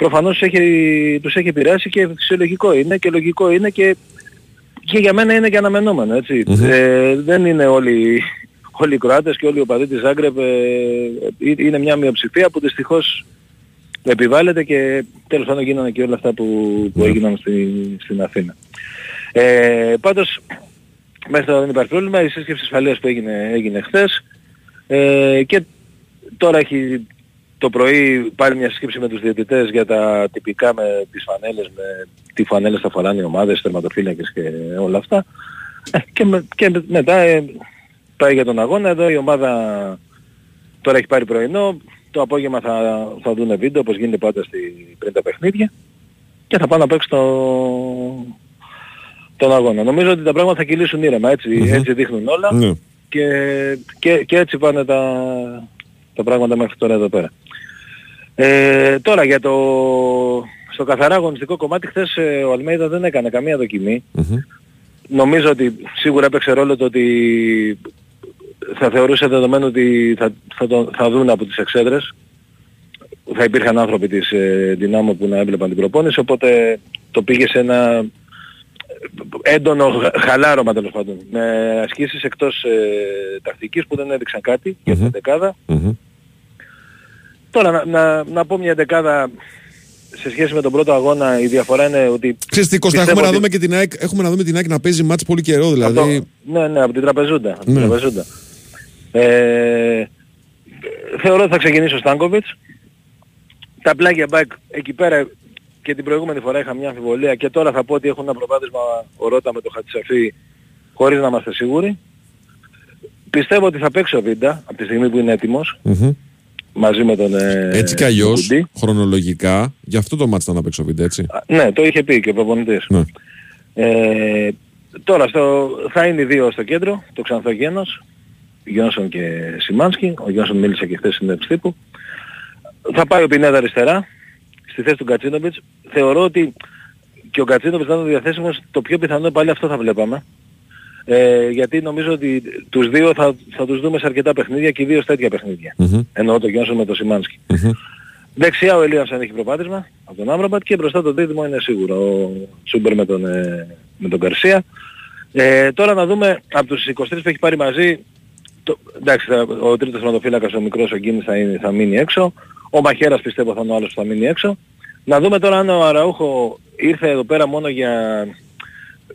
προφανώς τους έχει, τους έχει επηρεάσει και φυσιολογικό είναι και λογικό είναι και, και για μένα είναι και αναμενόμενο έτσι. Ε, δεν είναι όλοι, όλοι οι Κροάτες και όλοι οι οπαδοί της Ζάγκρεπ ε, ε, είναι μια μειοψηφία που δυστυχώς επιβάλλεται και τέλος πάντων γίνανε και όλα αυτά που, που έγιναν στη, στην Αθήνα. Ε, πάντως μέχρι τώρα δεν υπάρχει πρόβλημα. Η σύσκεψη ασφαλείας που έγινε, έγινε χθες ε, και τώρα έχει το πρωί πάλι μια σύσκεψη με τους διαιτητές για τα τυπικά με τις φανέλες, με τι φανέλες θα φοράνε οι ομάδες, τερματοφύλακες και όλα αυτά. Ε, και, με, και με- μετά ε, πάει για τον αγώνα. Εδώ η ομάδα τώρα έχει πάρει πρωινό. Το απόγευμα θα, θα δούνε βίντεο όπως γίνεται πάντα στη, πριν τα παιχνίδια και θα πάνε να παίξουν το, τον αγώνα. Νομίζω ότι τα πράγματα θα κυλήσουν ήρεμα, έτσι, έτσι δείχνουν όλα Ναι. και, και, και έτσι πάνε τα, τα πράγματα μέχρι τώρα εδώ πέρα. Ε, τώρα για το στο καθαρά αγωνιστικό κομμάτι χθες ε, ο Αλμέιδα δεν έκανε καμία δοκιμή. Μμμ. Νομίζω ότι σίγουρα έπαιξε ρόλο το ότι θα θεωρούσε δεδομένο ότι θα, θα, το, θα δουν από τις εξέδρες. Θα υπήρχαν άνθρωποι της ε, Δυνάμω που να έβλεπαν την προπόνηση, οπότε το πήγε σε ένα έντονο χα- χαλάρωμα τέλος πάντων. Με ασκήσεις εκτός ε, τακτικής που δεν έδειξαν κάτι για την Μμμ. δεκάδα. Μμμ. Τώρα να, να, να πω μια δεκάδα σε σχέση με τον πρώτο αγώνα η διαφορά είναι ότι Ξέρεις τι, Κώστα, Πιστεύω έχουμε να, ότι- δούμε και την ΑΕΚ, έχουμε να δούμε την ΑΕΚ να παίζει μάτς πολύ καιρό. Δηλαδή, Από το- ναι, ναι, από την τραπεζούντα. Από την Ναι. τραπεζούντα. Ε, θεωρώ ότι θα ξεκινήσει ο Στάνκοβιτς. Τα πλάγια μπακ εκεί πέρα και την προηγούμενη φορά είχα μια αμφιβολία και τώρα θα πω ότι έχουν ένα προβάδισμα ο Ρότα με το Χατσαφή χωρίς να είμαστε σίγουροι. Πιστεύω ότι θα παίξει ο Βίντα από τη στιγμή που είναι έτοιμος Μμμ. Μαζί με τον ε, έτσι κι αλλιώς, Κουντή. χρονολογικά, γι' αυτό το μάτς ήταν να παίξω βίντεο, έτσι. Α, Ναι, το είχε πει και ο προπονητής. Ναι. Ε, τώρα στο, θα είναι οι δύο στο κέντρο, το Ξανθό Γένος, Γιόνσον και Σιμάνσκι. Ο Γιόνσον μίλησε και χθες στην τύπου. Θα πάει ο Πινέδα αριστερά, στη θέση του Κατσίνοβιτς. Θεωρώ ότι και ο Κατσίνοβιτς να είναι διαθέσιμος, το πιο πιθανό πάλι αυτό θα βλέπαμε. Ε, γιατί νομίζω ότι τους δύο θα, θα τους δούμε σε αρκετά παιχνίδια και οι δύο στα τέτοια παιχνίδια. Μμμ. Εννοώ το Γιόνσον με το Σιμάνσκι. Μμμ. Δεξιά ο Ελίας αν έχει προπάτησμα από τον Άμραμπατ και μπροστά το δίδυμο είναι σίγουρο ο Τσούμπερ με τον, ε, με τον Καρσία. Ε, τώρα να δούμε από τους 23 που έχει πάρει μαζί, το, εντάξει, θα- ο τρίτος θεματοφύλακας, ο μικρός ο Γκίνης θα, είναι- θα μείνει έξω. Ο Μαχαίρας πιστεύω θα είναι ο άλλος που θα μείνει έξω. Να δούμε τώρα αν ο Αραούχο ήρθε εδώ πέρα μόνο για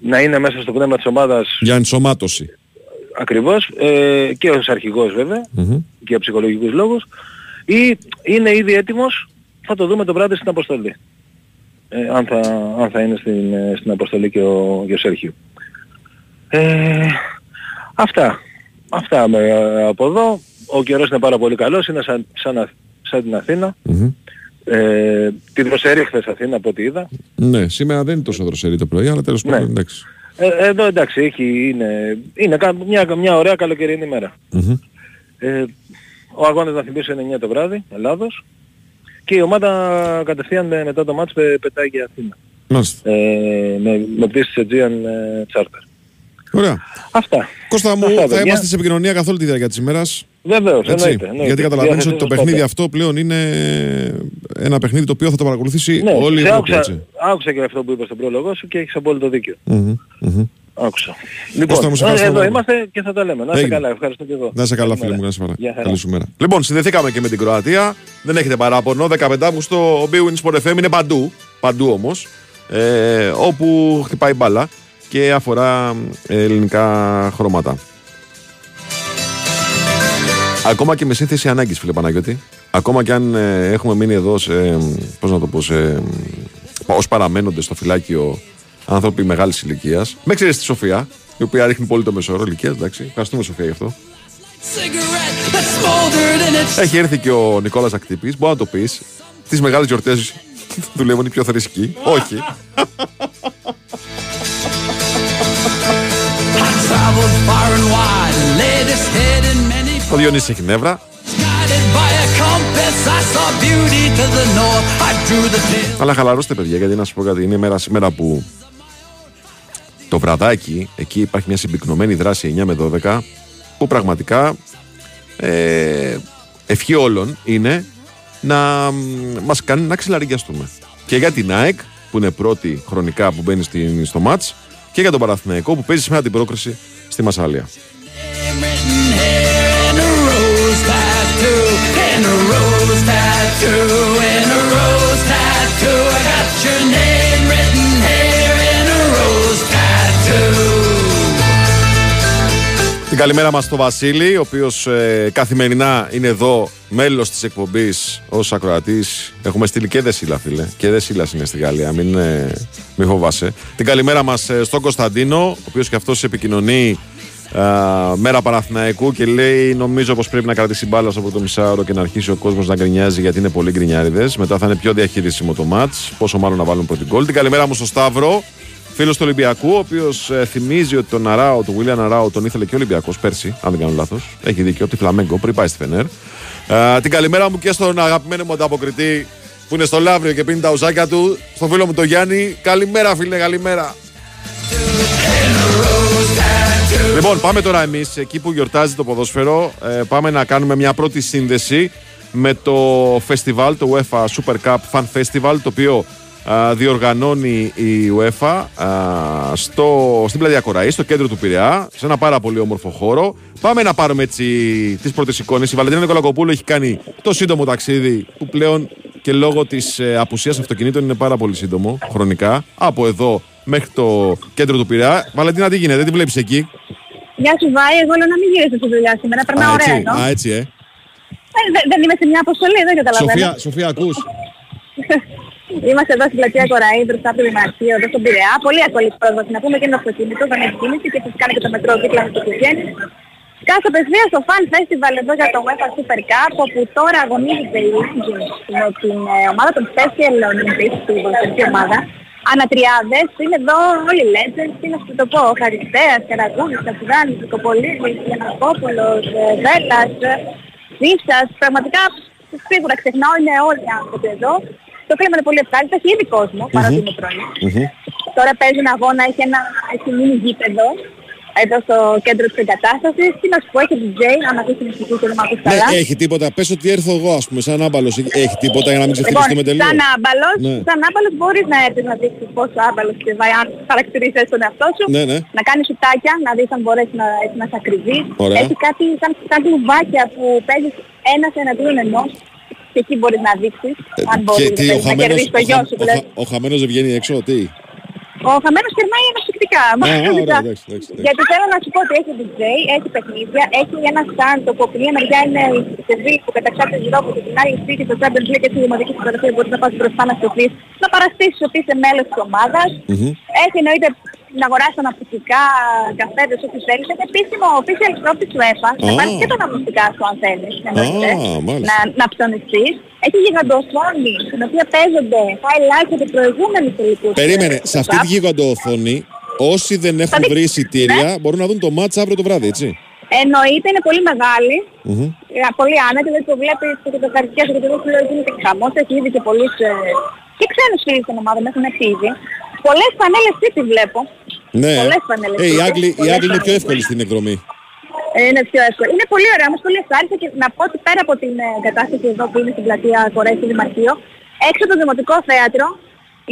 να είναι μέσα στο πνεύμα της ομάδας Για ενσωμάτωση. ακριβώς ε, και ως αρχηγός βέβαια Μμμ. και για ψυχολογικούς λόγους ή είναι ήδη έτοιμος, θα το δούμε το βράδυ στην αποστολή. Ε, αν, θα, αν θα είναι στην, ε, στην αποστολή και ο, και ο Σέρχιο. Ε, αυτά. Αυτά με, ε, από εδώ. Ο καιρός είναι πάρα πολύ καλός, είναι σαν, σαν, Α- σαν την Αθήνα. Μμμ. Ε, τη δροσερή χθες Αθήνα από ό,τι είδα. Ναι, σήμερα δεν είναι τόσο δροσερή το πρωί, αλλά τέλος Ναι. πάντων εντάξει. Ε, εδώ εντάξει, έχει, είναι, είναι κα- μια, μια ωραία καλοκαιρινή μέρα. Μμμ. Ε, ο αγώνας να θυμίσω είναι 9 το βράδυ, Ελλάδος. Και η ομάδα κατευθείαν ε, μετά το μάτς πε- πετάει για Αθήνα. Μάλιστα. Ε, με, με πτήση της Aegean ε, Charter. Ωραία. Αυτά. Κώστα μου, Αυτά, θα παιδιά. είμαστε σε επικοινωνία καθ' όλη τη διάρκεια της ημέρας. Βεβαίως, Έτσι. εννοείται. εννοείται. Γιατί καταλαβαίνεις ότι το Διαθέσιμος παιχνίδι ποτέ. αυτό πλέον είναι ένα παιχνίδι το οποίο θα το παρακολουθήσει Ναι, όλη η σε Ευρώπη. άκουσα, έτσι. άκουσα και αυτό που είπες στον πρόλογο σου και έχεις απόλυτο δίκιο. Μμμ, μμμ. Άκουσα. Κώστα Λοιπόν, μου, σε ε, ευχαριστώ εδώ πολύ. είμαστε και θα τα λέμε. Να είστε Έγινε. καλά, ευχαριστώ και εγώ. Να είσαι καλά, Καλημέρα. φίλε μου, να είσαι Γεια καλά. χαρά. Καλή σου μέρα. Λοιπόν, συνδεθήκαμε και με την Κροατία. Δεν έχετε παράπονο. 15 Αύγουστο ο Bwin Sport FM είναι παντού. Παντού όμως. Ε, όπου χτυπάει μπάλα και αφορά ε, ελληνικά χρώματα. Ακόμα και με σύνθεση ανάγκης, φίλε Παναγιώτη. Ακόμα και αν ε, έχουμε μείνει εδώ σε. Πώς να το πω, σε. Ω παραμένοντες στο φυλάκιο άνθρωποι μεγάλης ηλικίας. Με ξέρεις τη Σοφία, η οποία ρίχνει πολύ το μεσόωρο ηλικίας. Εντάξει. Ευχαριστούμε, Σοφία, γι' αυτό. cigarette that smoldered in its Έχει έρθει και ο Νικόλας Ακτύπη. Μπορεί να το πεις. Τι μεγάλες γιορτές δουλεύουν οι πιο θρησκοί. Όχι. I traveled far and wide and laid his head in many Ο Διονύσης έχει νεύρα. guided by a compass. I saw beauty to the north. I drew the pale. Αλλά χαλαρώστε, παιδιά, γιατί να σου πω κάτι. Είναι η μέρα σήμερα που το βραδάκι εκεί υπάρχει μια συμπυκνωμένη δράση 9 με 12 που πραγματικά ε, ευχή όλων είναι να μ, μας κάνει να ξυλαρικιαστούμε. Και για την ΑΕΚ που είναι πρώτη χρονικά που μπαίνει στην, στο μάτς και για τον Παραθυναϊκό που παίζει σήμερα την πρόκριση στη Μασάλια. Tattoo. In a rose tattoo. In a rose tattoo. I got your name written here in a rose tattoo. Την καλημέρα μας στο Βασίλη, ο οποίος ε, καθημερινά είναι εδώ μέλος της εκπομπής ως ακροατής. Έχουμε στείλει και δεσίλα φίλε, και δεσίλα είναι στη Γαλλία, μην, ε, μην φοβάσαι. Την καλημέρα μας ε, στον Κωνσταντίνο, ο οποίος και αυτός επικοινωνεί ε, μέρα Παναθηναϊκού και λέει νομίζω πως πρέπει να κρατήσει μπάλα στο πρώτο μισάωρο και να αρχίσει ο κόσμος να γκρινιάζει γιατί είναι πολύ γκρινιάριδες. Μετά θα είναι πιο διαχειρίσιμο το μάτς, πόσο μάλλον να βάλουν πρώτη γκολ. Την καλημέρα μου στο Σταύρο, Φίλος του Ολυμπιακού, ο οποίος θυμίζει ότι τον Αράο, τον Βίλιαν Αράο, τον ήθελε και ο Ολυμπιακός πέρσι, αν δεν κάνω λάθος. Έχει δίκιο, τη Φλαμέγκο πριν πάει στη Φενέρ. Ε, την καλημέρα μου και στον αγαπημένο μου ανταποκριτή που είναι στο Λαύριο και πίνει τα ουζάκια του, στον φίλο μου τον Γιάννη. Καλημέρα, φίλε, καλημέρα. Λοιπόν, πάμε τώρα εμείς εκεί που γιορτάζει το ποδόσφαιρο. Ε, πάμε να κάνουμε μια πρώτη σύνδεση με το φεστιβάλ, το UEFA Super Cup Fan Festival, το οποίο α, διοργανώνει η UEFA α, στο, στην πλατεία Κοραή, στο κέντρο του Πειραιά, σε ένα πάρα πολύ όμορφο χώρο. Πάμε να πάρουμε έτσι τις πρώτες εικόνες. Η Βαλεντίνα Νικολακοπούλου έχει κάνει το σύντομο ταξίδι που πλέον και λόγω της ε, απουσίας αυτοκινήτων είναι πάρα πολύ σύντομο χρονικά. Από εδώ μέχρι το κέντρο του Πειραιά. Βαλεντίνα, τι γίνεται, δεν τη βλέπεις εκεί; Γεια σου Βάη, εγώ λέω να μην γυρίσω στη δουλειά σήμερα, περνάω Α, ωραία έτσι, εδώ. α, έτσι, ε. Ε, δε- δεν είμαι σε μια αποστολή, δεν καταλαβαίνω. Σοφία, Σοφία, ακούς. Είμαστε εδώ στην πλατεία Κοραή, μπροστά από το Δημαρχείο, εδώ στον Πειραιά. Πολύ εύκολη πρόσβαση να πούμε και είναι αυτοκίνητο, δεν έχει κίνηση και φυσικά είναι και το μετρό δίπλα με το πηγαίνει. Κάθε απευθεία στο Fan Festival εδώ για το UEFA Super Cup, όπου τώρα αγωνίζεται η Rangers με την ε, ομάδα των Special Olympics, την ποδοσφαιρική ομάδα. Ανατριάδες, είναι εδώ όλοι οι legends, τι να σου το πω, Χαριστέας, Καραγούνης, Κασιδάνης, Δικοπολίδης, Γιανακόπουλος, ε, Βέλλας, ε, Βίψας, πραγματικά σίγουρα ξεχνάω, είναι όλοι οι άνθρωποι εδώ. Το κλίμα είναι πολύ ευχάριστο, έχει ήδη κόσμο, παρότι είναι πρωί. Τώρα παίζει ένα αγώνα, έχει ένα έχει μείνει γήπεδο. Εδώ στο κέντρο της εγκατάστασης. Τι να σου πω, έχεις DJ, αν ακούσει την μουσική και δεν μ' ακούς Ναι, καλά. έχει τίποτα. Πες ότι έρθω εγώ, ας πούμε, σαν άμπαλος. Έχει τίποτα για να μην Λοιπόν, ξεφύγει με τελείω. σαν άμπαλος, Ναι. σαν άμπαλος μπορείς να έρθεις να δείξεις πόσο άμπαλος και βάει, αν χαρακτηρίσεις τον εαυτό σου. Ναι, ναι. Να κάνεις σουτάκια, να δεις αν μπορέσει να, έτσι, να σε ακριβείς. Ωραία. Έχει κάτι σαν, σαν κλουβάκια που παίζεις ένας εναντίον ενός και εκεί μπορείς να δείξεις αν Ε, Και μπορείς τι, ο να χαμένος, κερδίσεις το ο, γιο χα- σου. ο, δηλαδή. χα- ο χαμένος δεν βγαίνει έξω, τι; Ο χαμένος κερνάει αναψυκτικά. Α, ωραία, μάλιστα. εντάξει, εντάξει, εντάξει. Γιατί θέλω να σου πω ότι έχει DJ, έχει παιχνίδια, έχει ένα stand που από τη μία μεριά είναι η Σεβίλη που καταξάπτει γύρω από την άλλη σπίτι στο Champions League και τη δημοτική φωτογραφία που μπορείς να πας μπροστά να σωθείς, να παραστήσεις ότι είσαι μέλος της ομάδας. Μμμ. Έχει εννοείται να αγοράσεις αναπτυκτικά, καφέδες, ό,τι θέλεις. Έχει επίσημο official shop της UEFA. Να Α. πάρεις και τα αναπτυκτικά σου αν θέλεις. εννοείται. μάλιστα. να, να ψωνιστείς. Έχει γιγαντοοθόνη, στην οποία παίζονται highlights από προηγούμενους τελικούς. Περίμενε, ε, σε αυτή τη cup. γιγαντοοθόνη, όσοι δεν έχουν δει- βρει εισιτήρια, Ναι. μπορούν να δουν το μάτς αύριο το βράδυ, έτσι. Εννοείται είναι πολύ μεγάλη. Μμμ. Ε, Πολύ άνετη, δηλαδή το βλέπεις και το καρδιές και το λέω γίνεται χαμός. Έχει ήδη και πολλούς ε, και ξένους φίλους των ομάδων έχουν έρθει ήδη. Πολλές πανέλες City βλέπω. Ναι. Πολλές πανέλες Ε, οι City. Άγγλοι, οι Πολλές Άγγλοι είναι πιο πανέλες. εύκολοι στην εκδρομή. Ε, Είναι πιο εύκολο. Είναι πολύ ωραία, όμως πολύ ευχάριστα και να πω ότι πέρα από την ε, κατάσταση εδώ που είναι στην πλατεία Κορέα στο Δημαρχείο, έξω από το Δημοτικό Θέατρο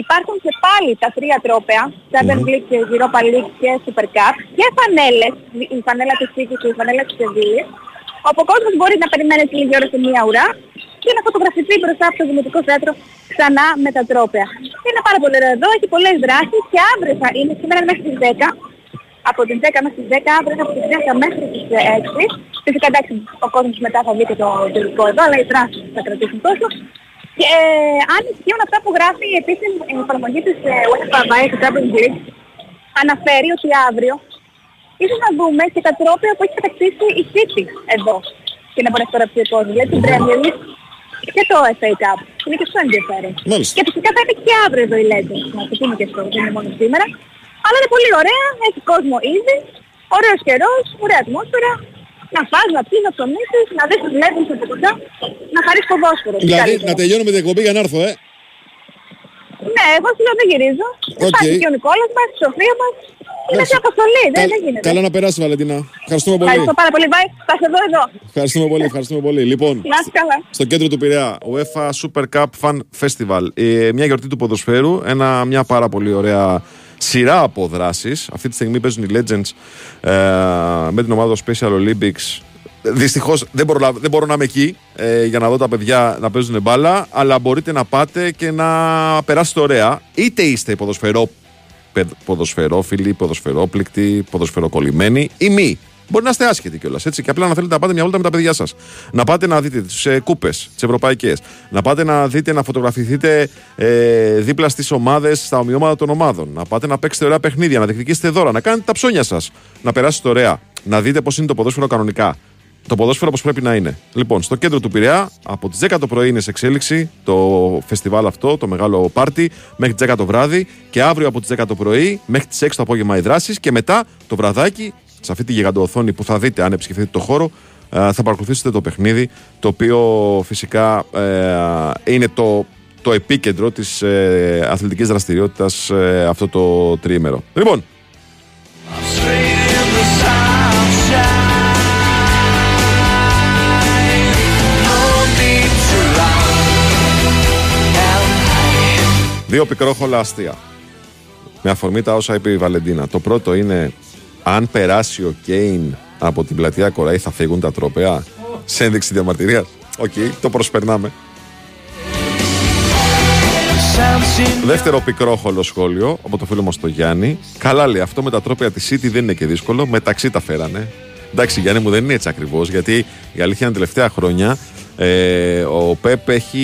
υπάρχουν και πάλι τα τρία τρόπαια, Champions League και Europa League και Super Cup και φανέλες, η φανέλα της City και η φανέλα της Σεβίλης, όπου ο κόσμος μπορεί να περιμένει τη λίγη ώρα σε μία ουρά και να φωτογραφηθεί μπροστά από το Δημοτικό Θέατρο ξανά με τα τρόπαια. Είναι πάρα πολύ ωραίο εδώ, έχει πολλές δράσεις και αύριο θα είναι, σήμερα είναι μέχρι τις 10, από τις 10 μέχρι τις 10, αύριο είναι από τις 10 μέχρι τις 6. Φυσικά εντάξει ο κόσμος μετά θα δει και το τελικό εδώ, αλλά οι δράσεις θα κρατήσουν τόσο. Και ε, αν ισχύουν αυτά που γράφει η επίσημη εφαρμογή της ε, UEFA Vice του Champions League, αναφέρει ότι αύριο ίσως να δούμε και τα τρόπια που έχει κατακτήσει η City εδώ. Και να μπορέσει τώρα ο κόσμος, δηλαδή την Premier League και το FA Cup. Είναι και αυτό ενδιαφέρον. Μάλιστα. Και φυσικά θα είναι και αύριο εδώ η Legends, να το πούμε και αυτό, δεν είναι μόνο σήμερα. Αλλά είναι πολύ ωραία, έχει κόσμο ήδη, ωραίος καιρός, ωραία ατμόσφαιρα. Να φας, να πεις, να ψωνίσεις, να δεις τους Legends από κοντά, να χαρείς ποδόσφαιρο. Τι Δηλαδή, καλύτερο. να τελειώνουμε την εκπομπή για να έρθω, ε. Ναι, εγώ σου λέω δεν γυρίζω. Οκ. Υπάρχει και ο Νικόλας μας, η Σοφία μας. Είναι Εντάξει. σε αποστολή, δεν, Καλ- δεν γίνεται. Καλά να περάσει, Βαλεντίνα. Ευχαριστούμε πολύ. Ευχαριστώ πάρα πολύ. Bye. Θα σε δω εδώ. Ευχαριστούμε πολύ, ευχαριστούμε πολύ. Λοιπόν, Να είσαι καλά. στο κέντρο του Πειραιά, UEFA Super Cup Fan Festival. Ε, μια γιορτή του ποδοσφαίρου. Ένα, μια πάρα πολύ ωραία σειρά από δράσεις. Αυτή τη στιγμή παίζουν οι Legends ε, με την ομάδα του Special Olympics. Δυστυχώς δεν, μπορώ να- δεν μπορώ να είμαι εκεί ε, για να δω τα παιδιά να παίζουν μπάλα, αλλά μπορείτε να πάτε και να περάσετε ωραία. Είτε είστε ποδοσφαιρό, πε- ποδοσφαιρόφιλοι, ποδοσφαιρόπληκτοι, ποδοσφαιροκολλημένοι ή μη. Μπορεί να είστε άσχετοι κιόλας. Και απλά να θέλετε να πάτε μια βόλτα με τα παιδιά σας. Να πάτε να δείτε τις ε, κούπες, τις ευρωπαϊκές. Να πάτε να δείτε να φωτογραφηθείτε ε, δίπλα στις ομάδες, στα ομοιώματα των ομάδων. Να πάτε να παίξετε ωραία παιχνίδια, να διεκδικήσετε δώρα, να κάνετε τα ψώνια σας. Να περάσετε ωραία. Να δείτε πώς είναι το ποδόσφαιρο κανονικά. Το ποδόσφαιρο όπως πρέπει να είναι. Λοιπόν, στο κέντρο του Πειραιά, από τις 10 το πρωί είναι σε εξέλιξη το φεστιβάλ αυτό, το μεγάλο πάρτι, μέχρι τις 10 το βράδυ και αύριο από τις 10 το πρωί μέχρι τις 6 το απόγευμα οι δράσεις και μετά το βραδάκι, σε αυτή τη γιγαντοοθόνη που θα δείτε αν επισκεφτείτε το χώρο, ε, θα παρακολουθήσετε το παιχνίδι, το οποίο φυσικά ε, είναι το, το επίκεντρο της ε, αθλητικής δραστηριότητας ε, αυτό το τριήμερο. Λοιπόν, Straight in the sunshine. No need to run and hide. Δύο πικρόχολα αστεία. Με αφορμή τα όσα είπε η Βαλεντίνα. Το πρώτο είναι αν περάσει ο Κέιν από την πλατεία Κοράη θα φύγουν τα τρόπαια. Σε ένδειξη διαμαρτυρίας. Οκ, το προσπερνάμε. Sounds in Δεύτερο πικρόχολο σχόλιο από το φίλο μας το Γιάννη. Καλά λέει, αυτό με τα τρόπια της City δεν είναι και δύσκολο. Μεταξύ τα φέρανε. Εντάξει, Γιάννη μου δεν είναι έτσι ακριβώς, γιατί η αλήθεια είναι τελευταία χρόνια ε, ο Πέπ έχει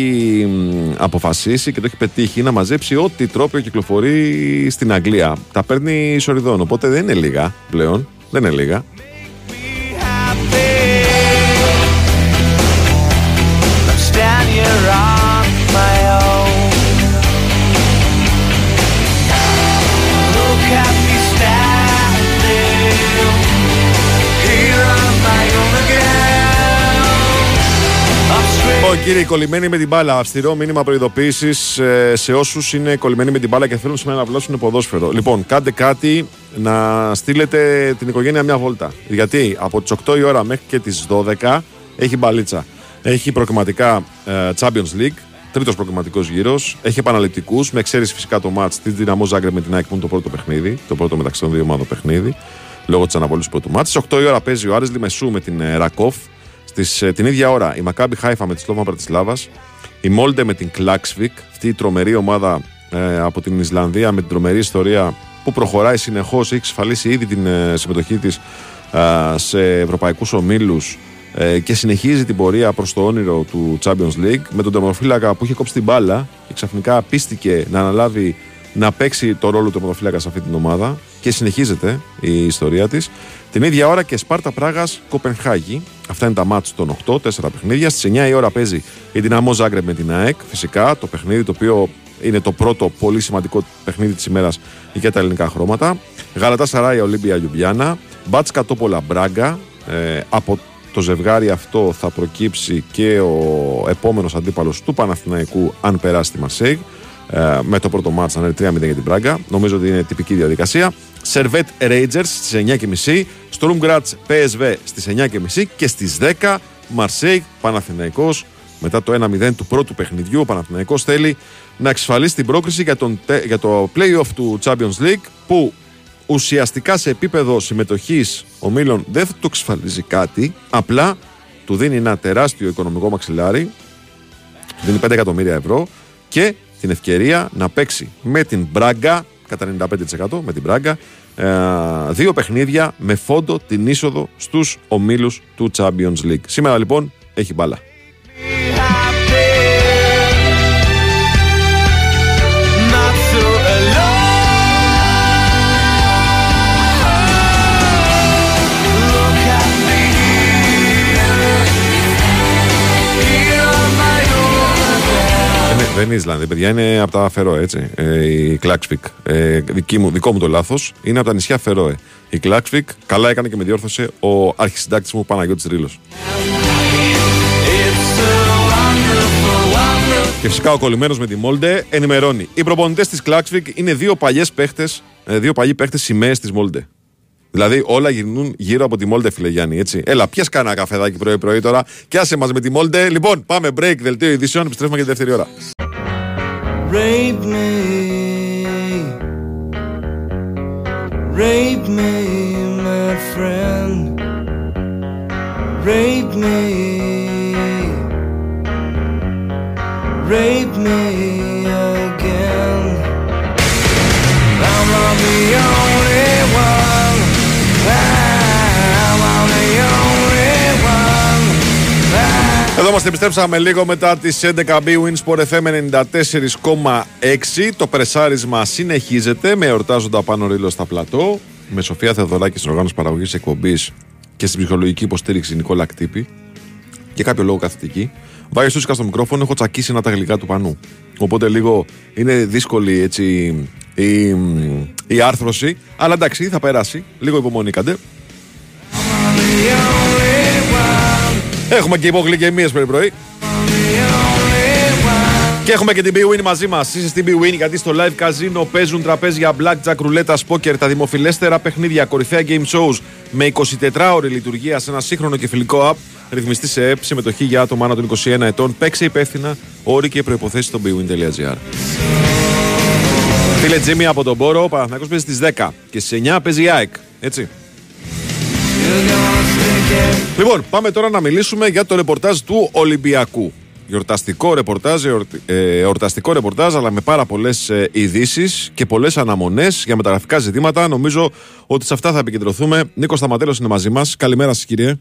μ, αποφασίσει και το έχει πετύχει να μαζέψει ό,τι τρόπιο κυκλοφορεί στην Αγγλία. Τα παίρνει σοριδών, οπότε δεν είναι λίγα πλέον. Δεν είναι λίγα. happy. Κύριε, κολλημένοι με την μπάλα. Αυστηρό μήνυμα προειδοποίησης σε όσους είναι κολλημένοι με την μπάλα και θέλουν σήμερα να βλάσουν ποδόσφαιρο. Λοιπόν, κάντε κάτι να στείλετε την οικογένεια μια βόλτα. Γιατί από τις 8 η ώρα μέχρι και τις 12 έχει μπαλίτσα. Έχει προκριματικά ε, Champions League, τρίτος προκριματικός γύρος. Έχει επαναληπτικούς, με εξαίρεση φυσικά το match της Δυναμό Ζάγκρε με την ΑΕΚ που είναι το πρώτο παιχνίδι, το πρώτο μεταξύ των δύο ομάδων παιχνίδι, λόγω της αναβολής του πρώτου match. Στις 8 η ώρα παίζει ο Άρης Λιμεσού με την ε, Ρακόφ. Στις, ε, την ίδια ώρα η Μακάμπι Χάιφα με τη Σλόβα Πρατισλάβας. Η Μόλντε με την Κλάξβικ. Αυτή η τρομερή ομάδα ε, από την Ισλανδία με την τρομερή ιστορία που προχωράει συνεχώς. Έχει εξασφαλίσει ήδη την ε, συμμετοχή της σε ευρωπαϊκούς ομίλους ε, και συνεχίζει την πορεία προς το όνειρο του Champions League με τον τερματοφύλακα που είχε κόψει την μπάλα και ξαφνικά πίστηκε να αναλάβει να παίξει το ρόλο του τερματοφύλακα σε αυτή την ομάδα και συνεχίζεται η ιστορία της. Την ίδια ώρα και Σπάρτα Πράγας Κοπενχάγη. Αυτά είναι τα μάτς των 8, 4 παιχνίδια. Στις 9 η ώρα παίζει η Δυναμό Ζάγκρεμ με την ΑΕΚ. Φυσικά το παιχνίδι το οποίο είναι το πρώτο πολύ σημαντικό παιχνίδι της ημέρας για τα ελληνικά χρώματα. Γαλατά Σαράια Ολύμπια Λιουμπιάννα. Μπάτσκα Τόπολα Μπράγκα. Ε, από το ζευγάρι αυτό θα προκύψει και ο επόμενος αντίπαλος του Παναθηναϊκού αν περάσει τη Μαρσέη ε, με το πρώτο μάτς να είναι 3-0 για την Πράγκα. Νομίζω ότι είναι τυπική διαδικασία. Σερβέτ Rangers στις 9.30, Στουρμγκράτς PSV στις 9.30 και στις 10 Μαρσέη Παναθηναϊκός. Μετά το 1-0 του πρώτου παιχνιδιού ο Παναθηναϊκός θέλει να εξασφαλίσει την πρόκριση για, τον, για το play-off του Champions League που ουσιαστικά σε επίπεδο συμμετοχής ομίλων δεν θα του εξασφαλίζει κάτι απλά του δίνει ένα τεράστιο οικονομικό μαξιλάρι του δίνει 5 εκατομμύρια ευρώ και την ευκαιρία να παίξει με την Μπράγκα κατά 95% με την Μπράγκα ε, δύο παιχνίδια με φόντο την είσοδο στους ομίλους του Champions League. Σήμερα λοιπόν έχει μπάλα. Δεν είναι Ισλανδία, παιδιά, είναι από τα Φερόε, έτσι. Ε, η Κλάξβικ. Ε, δική μου, δικό μου το λάθος. Είναι από τα νησιά Φερόε. Η Κλάξβικ, καλά έκανε και με διόρθωσε ο αρχισυντάκτης μου Παναγιώτης Ρήλος. It's a wonderful, wonderful. Και φυσικά ο κολλημένος με τη Μόλντε ενημερώνει. Οι προπονητές της Κλάξβικ είναι δύο παλιές παίκτες, δύο παλιοί παίκτες σημαίες της Μόλντε. Δηλαδή όλα γυρνούν γύρω από τη Μόλντε, φίλε Γιάννη, έτσι. Έλα, πιες κανένα καφεδάκι πρωί-πρωί τώρα και άσε μας με τη Μόλντε. Λοιπόν, πάμε break, δελτίο ειδήσεων, επιστρέφουμε για τη δεύτερη ώρα. Rape me. Rape me, my friend. Rape me. Rape me again. I'm not the only one. I'm not the only. Εδώ είμαστε, επιστρέψαμε λίγο μετά τις 11 B Winsport FM 94,6. Το πρεσάρισμα συνεχίζεται με εορτάζοντα πάνω ρίλο στα πλατό. Με Σοφία Θεοδωράκη στην οργάνωση παραγωγής εκπομπής και στην ψυχολογική υποστήριξη Νικόλα Κτύπη. Και κάποιο λόγο καθητική. Βάγει Σούσικα στο μικρόφωνο, έχω τσακίσει ένα τα γλυκά του πανού. Οπότε λίγο είναι δύσκολη έτσι η, η άρθρωση. Αλλά εντάξει, θα περάσει. Λίγο υπομονή κάντε. Έχουμε και υπογλυκαιμίες πρωί πρωί. Και έχουμε και την B-Win μαζί μας. Είσαι στην B-Win γιατί στο live casino παίζουν τραπέζια blackjack, ρουλέτα, poker, τα δημοφιλέστερα παιχνίδια, κορυφαία game shows με 24 ώρη λειτουργία σε ένα σύγχρονο και φιλικό app. Ρυθμιστή σε ΕΠ, συμμετοχή για άτομα άνω των 21 ετών. Παίξε υπεύθυνα, όροι και προποθέσει στο bwin.gr. Φίλε Τζίμι από τον Πόρο, ο Παναθηναϊκός παίζει στις 10 και στις 9 παίζει η ΑΕΚ. Έτσι. Λοιπόν, πάμε τώρα να μιλήσουμε για το ρεπορτάζ του Ολυμπιακού. Γιορταστικό ρεπορτάζ, εορτι- ε, εορταστικό ρεπορτάζ, αλλά με πάρα πολλές ειδήσεις και πολλές αναμονές για μεταγραφικά ζητήματα. Νομίζω ότι σε αυτά θα επικεντρωθούμε. Νίκος Σταματέλος είναι μαζί μας. Καλημέρα σας, κύριε.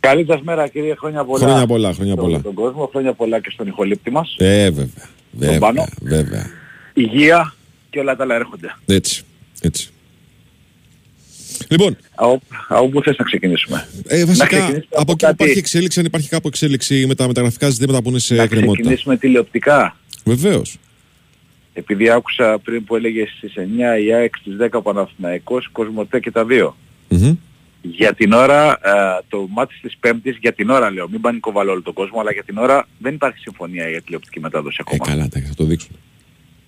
Καλή σας μέρα κύριε, χρόνια πολλά. Χρόνια πολλά, χρόνια στον- πολλά. Στον κόσμο, χρόνια πολλά και στον ηχολήπτη μας. Ε, βέβαια. Βέβαια, Πάνο. βέβαια. Υγεία και όλα τα άλλα έρχονται. Έτσι, έτσι. Λοιπόν, Από, από πού θες να ξεκινήσουμε. ε, Να βασικά ξεκινήσουμε από από εκεί που κάτι. υπάρχει εξέλιξη, αν υπάρχει κάπου εξέλιξη με τα μεταγραφικά ζητήματα που είναι σε να εκκρεμότητα. ξεκινήσουμε τηλεοπτικά. Βεβαίως. Επειδή άκουσα πριν που έλεγες στις 9 η ΑΕΚ στις 10 ο Παναθηναϊκός, Κοσμοτέ και τα δύο. Για την ώρα, ε, το μάτι της Πέμπτης, για την ώρα λέω, μην πανικοβαλώ όλο τον κόσμο, αλλά για την ώρα δεν υπάρχει συμφωνία για τηλεοπτική μετάδοση Ε, ακόμα. καλά, εντάξει, θα το δείξουν.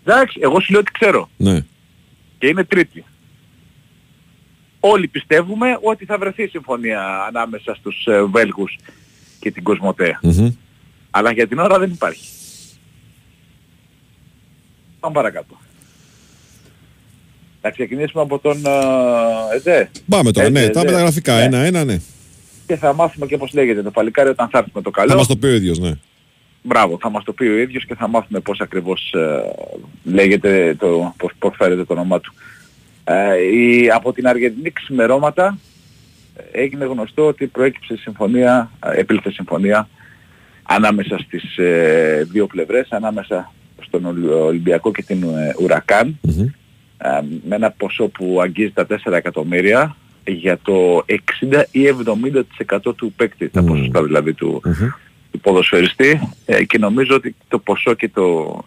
Εντάξει, εγώ σου λέω ότι ξέρω. Ναι. Και είναι τρίτη. Όλοι πιστεύουμε ότι θα βρεθεί συμφωνία ανάμεσα στους ε, Βέλγους και την Κοσμοτέ. Μμμ. Αλλά για την ώρα δεν υπάρχει. Πάμε παρακάτω. Θα ξεκινήσουμε από τον ε, ΕΔΕ Πάμε τώρα, Έτσι, ναι, τα ναι. μεταγραφικά. Ναι. Ένα-ένα, ναι. και θα μάθουμε και πώς λέγεται το παλικάρι όταν θα έρθει με το καλό. Θα μας το πει ο ίδιος, ναι. Μπράβο, θα μας το πει ο ίδιος και θα μάθουμε πώς ακριβώς ε, λέγεται, το, πώς, πώς φέρεται το όνομά του. Ε, η, από την Αργεντινή ξημερώματα ε, έγινε γνωστό ότι προέκυψε συμφωνία, ε, επήλθε συμφωνία ανάμεσα στις ε, δύο πλευρές, ανάμεσα στον Ολυ- Ολυμπιακό και την ε, Ουρακάν, Μμμ. ε, με ένα ποσό που αγγίζει τα 4 εκατομμύρια για το 60 ή 70% του παίκτη, τα Μμμ. ποσοστά δηλαδή του, Μμμ. του ποδοσφαιριστή ε, και νομίζω ότι το ποσό και το,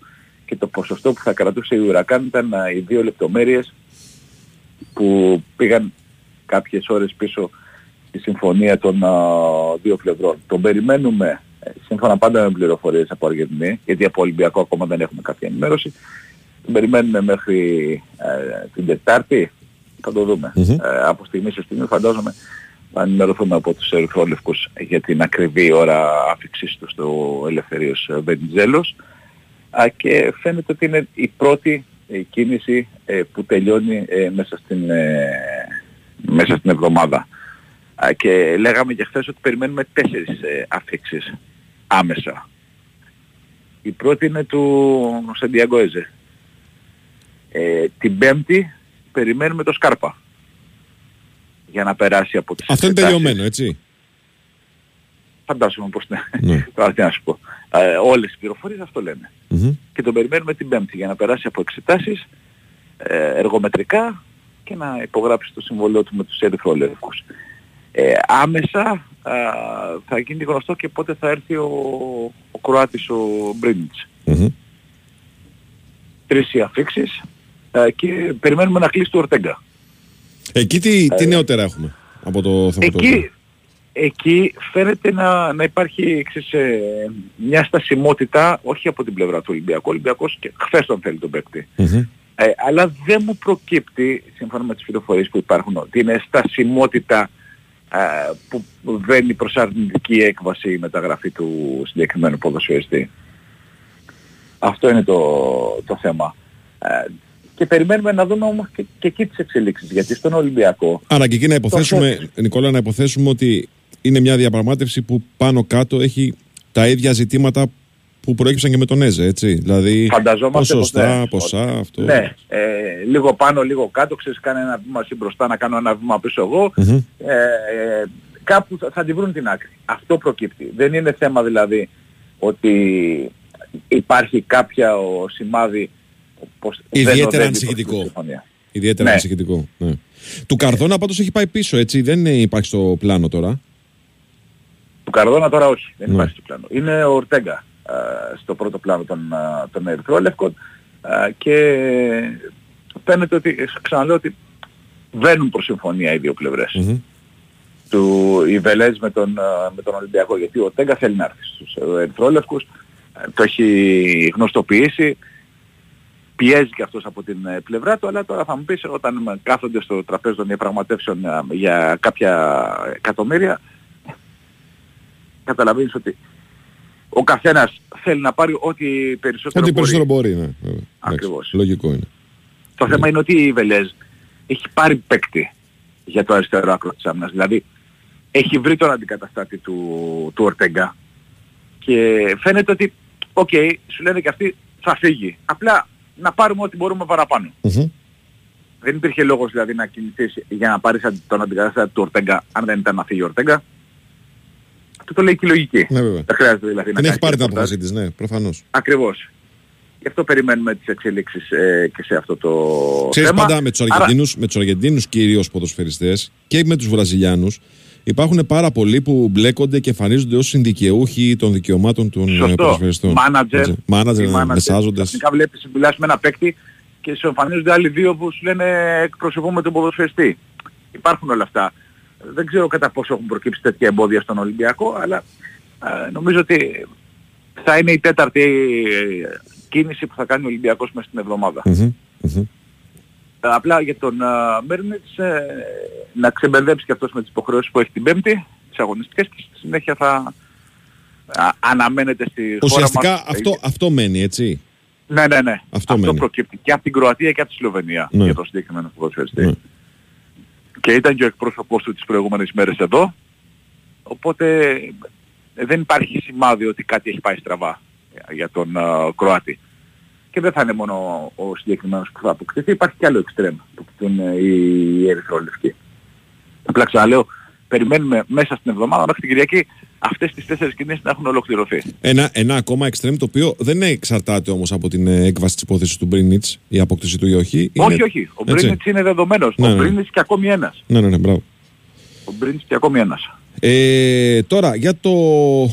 και το ποσοστό που θα κρατούσε η Ουρακάν ήταν ε, οι δύο λεπτομέρειες που πήγαν κάποιες ώρες πίσω στη συμφωνία των α, δύο πλευρών. Τον περιμένουμε ε, σύμφωνα πάντα με πληροφορίες από Αργεντινή, γιατί από Ολυμπιακό ακόμα δεν έχουμε κάποια ενημέρωση. Τον περιμένουμε μέχρι ε, την Τετάρτη, θα το δούμε. Μμμ. Ε, από στιγμή σε στιγμή φαντάζομαι θα ενημερωθούμε από τους ερυθρόλευκους για την ακριβή ώρα άφηξής τους στο Ελευθερίας ε, Βενιζέλος Α, και φαίνεται ότι είναι η πρώτη ε, κίνηση ε, που τελειώνει ε, μέσα, στην, ε, μέσα στην εβδομάδα. Α, και λέγαμε και χθες ότι περιμένουμε τέσσερις ε, αφήξεις άμεσα. Η πρώτη είναι του Σαντιάγκο Έζε. Ε, την πέμπτη περιμένουμε το Σκάρπα για να περάσει από τις Αυτό είναι εξετάσεις. τελειωμένο, έτσι; Φαντάζομαι πως ναι. Ναι. Τώρα τι να σου πω. Ε, όλες οι πληροφορίες αυτό λένε. Μμμ. Και τον περιμένουμε την Πέμπτη για να περάσει από εξετάσεις ε, εργομετρικά και να υπογράψει το συμβολό του με τους ερυθρόλευκους. Ε, άμεσα α, θα γίνει γνωστό και πότε θα έρθει ο, ο Κροάτης ο Μπρίνιτς. Μμμ. Τρεις οι αφήξεις ε, και περιμένουμε να κλείσει το Ορτέγκα. Εκεί τι, τι νεότερα έχουμε από το θεματολόγιο. Ε, Εκεί, εκεί φαίνεται να, να υπάρχει εξής, ε, μια στασιμότητα όχι από την πλευρά του Ολυμπιακού. Ο Ολυμπιακός και χθες τον θέλει τον παίκτη. Μμμ. Ε, αλλά δεν μου προκύπτει, σύμφωνα με τις πληροφορίες που υπάρχουν, ότι είναι στασιμότητα ε, που βαίνει προς αρνητική έκβαση η μεταγραφή του συγκεκριμένου ποδοσφαιριστή. Αυτό είναι το, το θέμα. Ε, και περιμένουμε να δούμε όμως και, και εκεί τις εξελίξεις. Γιατί στον Ολυμπιακό Άρα και εκεί να υποθέσουμε, Νικόλα, να υποθέσουμε ότι είναι μια διαπραγμάτευση που πάνω κάτω έχει τα ίδια ζητήματα που προέκυψαν και με τον Έζε, έτσι. Δηλαδή Φανταζόμαστε πως ποσοστά, ναι. ποσά, αυτό. Ναι, ε, λίγο πάνω, λίγο κάτω, ξέρεις, κάνει ένα βήμα εσύ μπροστά, να κάνω ένα βήμα πίσω εγώ. Μμμ. Ε, ε, κάπου θα, θα τη βρουν την άκρη. Αυτό προκύπτει. Δεν είναι θέμα δηλαδή ότι υπάρχει κάποια ο σημάδι πως δεν Ιδιαίτερα οδεύει προς ανησυχητικό. τη συμφωνία. Ιδιαίτερα Ναι. ανησυχητικό. Ναι. Του Καρδόνα πάντως έχει πάει πίσω, έτσι. Δεν ε, υπάρχει στο πλάνο τώρα. Του Καρδόνα τώρα όχι, δεν Ναι. υπάρχει στο πλάνο. Είναι ο Ορτέγκα ε, στο πρώτο πλάνο των, ε, των Ερυθρόλευκων ε, και φαίνεται ότι, ξαναλέω ότι βαίνουν προς συμφωνία οι δύο πλευρές. Μμμ. του οι Βελές με τον, ε, με τον Ολυμπιακό γιατί ο Τέγκα θέλει να έρθει στους ε, Ερυθρόλευκους ε, το έχει γνωστοποιήσει πιέζει και αυτός από την ε, πλευρά του αλλά τώρα θα μου πεις όταν ε, κάθονται στο τραπέζι των διαπραγματεύσεων ε, για κάποια εκατομμύρια καταλαβαίνεις ότι ο καθένας θέλει να πάρει ό,τι περισσότερο Ό,τι μπορεί. περισσότερο μπορεί, ναι. βέβαια. Εντάξει, Ακριβώς. Λογικό είναι. Το θέμα είναι ότι η Βελέζ έχει πάρει παίκτη για το αριστερό άκρο της άμυνας. Δηλαδή έχει βρει τον αντικαταστάτη του, του Ορτέγκα και φαίνεται ότι, οκ, σου λένε και αυτοί θα φύγει. Απλά να πάρουμε ό,τι μπορούμε παραπάνω. Μμμ. Δεν υπήρχε λόγος δηλαδή να κινηθείς για να πάρεις αντι- τον αντικαταστάτη του Ορτέγκα αν δεν ήταν να φύγει ο Ορτέγκα. Αυτό το λέει και η λογική. Ναι, βέβαια. Δεν χρειάζεται δηλαδή να Δεν έχει κάνεις πάρει την ρεπορτάζ. απόφασή της, ναι, προφανώς. Ακριβώς. Γι' αυτό περιμένουμε τις εξελίξεις ε, και σε αυτό το Ξέρεις θέμα. πάντα με τους Άρα- Αργεντίνους, με τους Αργεντίνους κυρίως ποδοσφαιριστές και με τους Βραζιλιάνους υπάρχουν πάρα πολλοί που μπλέκονται και εμφανίζονται ως συνδικαιούχοι των δικαιωμάτων των ε, Σωστό. ποδοσφαιριστών. Μάνατζερ. Έτσι. Μάνατζερ, ή ναι, μάνατζερ. μεσάζοντες. Ξαφνικά βλέπεις, μιλάς με ένα παίκτη και σου εμφανίζονται άλλοι δύο που σου λένε εκπροσωπούμε τον ποδοσφαιριστή. Υπάρχουν όλα αυτά. Δεν ξέρω κατά πόσο έχουν προκύψει τέτοια εμπόδια στον Ολυμπιακό, αλλά ε, νομίζω ότι θα είναι η τέταρτη ε, κίνηση που θα κάνει ο Ολυμπιακός μέσα στην εβδομάδα. Μμμ, μμμ. Απλά για τον uh, Μέρνιτς ε, να ξεμπερδέψει και αυτός με τις υποχρεώσεις που έχει την Πέμπτη, τις αγωνιστικές και στη συνέχεια θα α, αναμένεται στη χώρα Ουσιαστικά μας. αυτό, αυτό μένει, έτσι; Ναι, ναι, ναι. Αυτό μένει. προκύπτει και από την Κροατία και από τη Σλοβενία Ναι. για το συγκεκριμένο ποδοσφαιριστή. Ναι. Και ήταν και ο εκπρόσωπός του τις προηγούμενες μέρες εδώ. Οπότε ε, δεν υπάρχει σημάδι ότι κάτι έχει πάει στραβά για- για τον α, Κροάτη. Και δεν θα είναι μόνο ο συγκεκριμένος που θα αποκτηθεί, υπάρχει και άλλο εξτρέμ που είναι οι Ερυθρόλευκοι. Απλά ξαναλέω, περιμένουμε μέσα στην εβδομάδα μέχρι την Κυριακή αυτές τις τέσσερις κινήσεις να έχουν ολοκληρωθεί. Ένα, ένα ακόμα εξτρέμ το οποίο δεν εξαρτάται όμως από την ε, έκβαση της υπόθεσης του Μπρίνιτς, η απόκτηση του ή όχι. Είναι- Όχι, όχι. Ο έτσι. Μπρίνιτς είναι δεδομένος. Ναι, ο ναι. Μπρίνιτς και ακόμη ένας. Ναι, ναι, ναι, μπράβο. Ο Μπρίνιτς και ακόμη ένας. Ε, τώρα, για το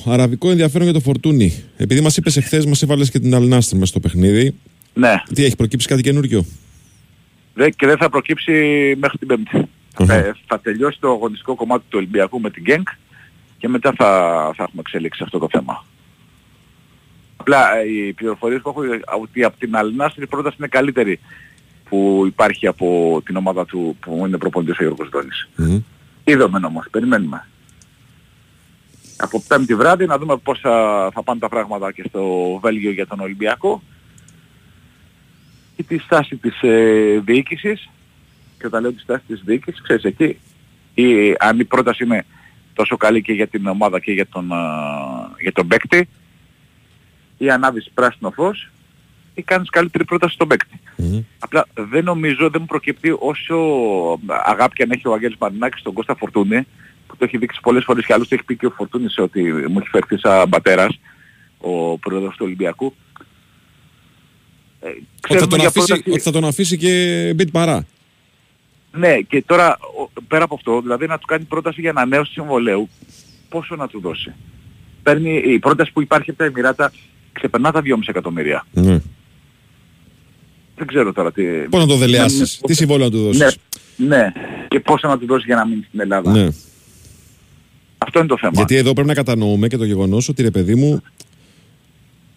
αραβικό ενδιαφέρον για το Φορτούνι. Επειδή μας είπες εχθές, μας έβαλες και την Αλνάστρ μες στο παιχνίδι. Ναι. Τι έχει προκύψει κάτι καινούριο; Δε- και δεν θα προκύψει μέχρι την Πέμπτη. Αχα. Ε, θα τελειώσει το αγωνιστικό κομμάτι του Ολυμπιακού με την Γκένκ και μετά θα, θα έχουμε εξελίξει αυτό το θέμα. Απλά ε, οι πληροφορίες που έχω ε, ότι από την Αλνάστρ η πρόταση είναι καλύτερη που υπάρχει από την ομάδα του που είναι προπονητής ο Γιώργος Δόνης. Μμμ. Είδαμε όμως, περιμένουμε. Από πέμπτη βράδυ να δούμε πώς θα, θα πάνε τα πράγματα και στο Βέλγιο για τον Ολυμπιακό και τη στάση της ε, διοίκησης και όταν λέω τη στάση της διοίκησης, ξέρεις εκεί η, αν η πρόταση είναι τόσο καλή και για την ομάδα και για τον, α, για τον παίκτη ή ανάβεις πράσινο φως ή κάνεις καλύτερη πρόταση στον παίκτη. Μμμ. Απλά δεν νομίζω, δεν μου προκύπτει όσο αγάπη και αν έχει ο Αγγέλης Μαρινάκης στον Κώστα Φορτούνη, που το έχει δείξει πολλές φορές και άλλωστε έχει πει και ο Φορτούνης ότι μου έχει φερθεί σαν πατέρας, ο πρόεδρος του Ολυμπιακού. Ε, Ότι θα, ξέρουμε τον για αφήσει, πρόταση- ότι θα τον αφήσει και μπιτ παρά. Ναι, και τώρα ο- πέρα από αυτό, δηλαδή να του κάνει πρόταση για ανανέωση συμβολέου, πόσο να του δώσει; Παίρνει, η πρόταση που υπάρχει από τα Εμμυράτα ξεπερνά τα 2,5 εκατομμύρια. Ναι. Δεν ξέρω τώρα τι... Πώς να το δελεάσεις, τι συμβόλαιο να του Ναι, δώσεις; ναι. Και πόσο να του δώσεις για να μείνει στην Ελλάδα; Ναι. Αυτό είναι το θέμα. Γιατί εδώ πρέπει να κατανοούμε και το γεγονός ότι ρε παιδί μου,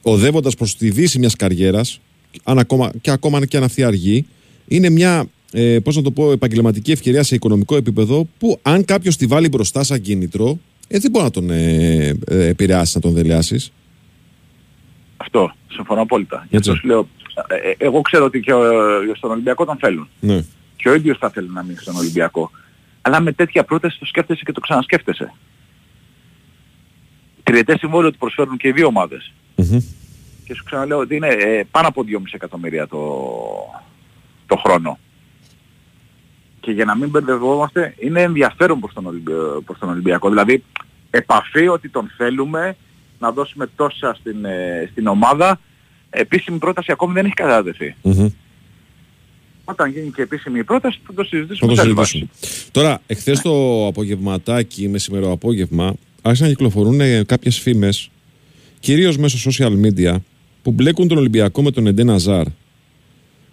οδεύοντας προς τη δύση μιας καριέρας, αν ακόμα, και ακόμα και αν αυτή αργεί, είναι μια ε, πώς να το πω, επαγγελματική ευκαιρία σε οικονομικό επίπεδο που αν κάποιος τη βάλει μπροστά σαν κίνητρο, ε, δεν μπορεί να τον ε, ε, επηρεάσει, να τον δελεάσεις. Αυτό. Συμφωνώ απόλυτα. Γι' Έτσι. αυτό σου λέω, ε, ε, εγώ ξέρω ότι και ο- στον Ολυμπιακό τον θέλουν. Ναι. Και ο ίδιος θα θέλει να μείνει στον Ολυμπιακό. Αλλά με τέτοια πρόταση το σκέφτεσαι και το ξανασκέφτεσαι. Τριετές συμβόλαιο του προσφέρουν και οι δύο ομάδες. Μμμ. Και σου ξαναλέω ότι είναι ε, πάνω από 2,5 εκατομμύρια το, το χρόνο. Και για να μην μπερδευόμαστε, είναι ενδιαφέρον προς τον, Ολυμπι- προς τον Ολυμπιακό. Δηλαδή, επαφή ότι τον θέλουμε να δώσουμε τόσα στην, ε, στην ομάδα. Επίσημη πρόταση ακόμη δεν έχει κατατεθεί. Μμμ. Όταν γίνει και επίσημη η πρόταση θα το Θα συζητήσουμε. το σε άλλη συζητήσουμε. βάση. Τώρα, εχθές το απογευματάκι, μεσημερό απόγευμα, άρχισαν να κυκλοφορούν κάποιες φήμες, κυρίως μέσω social media, που μπλέκουν τον Ολυμπιακό με τον Εντένα Ζάρ.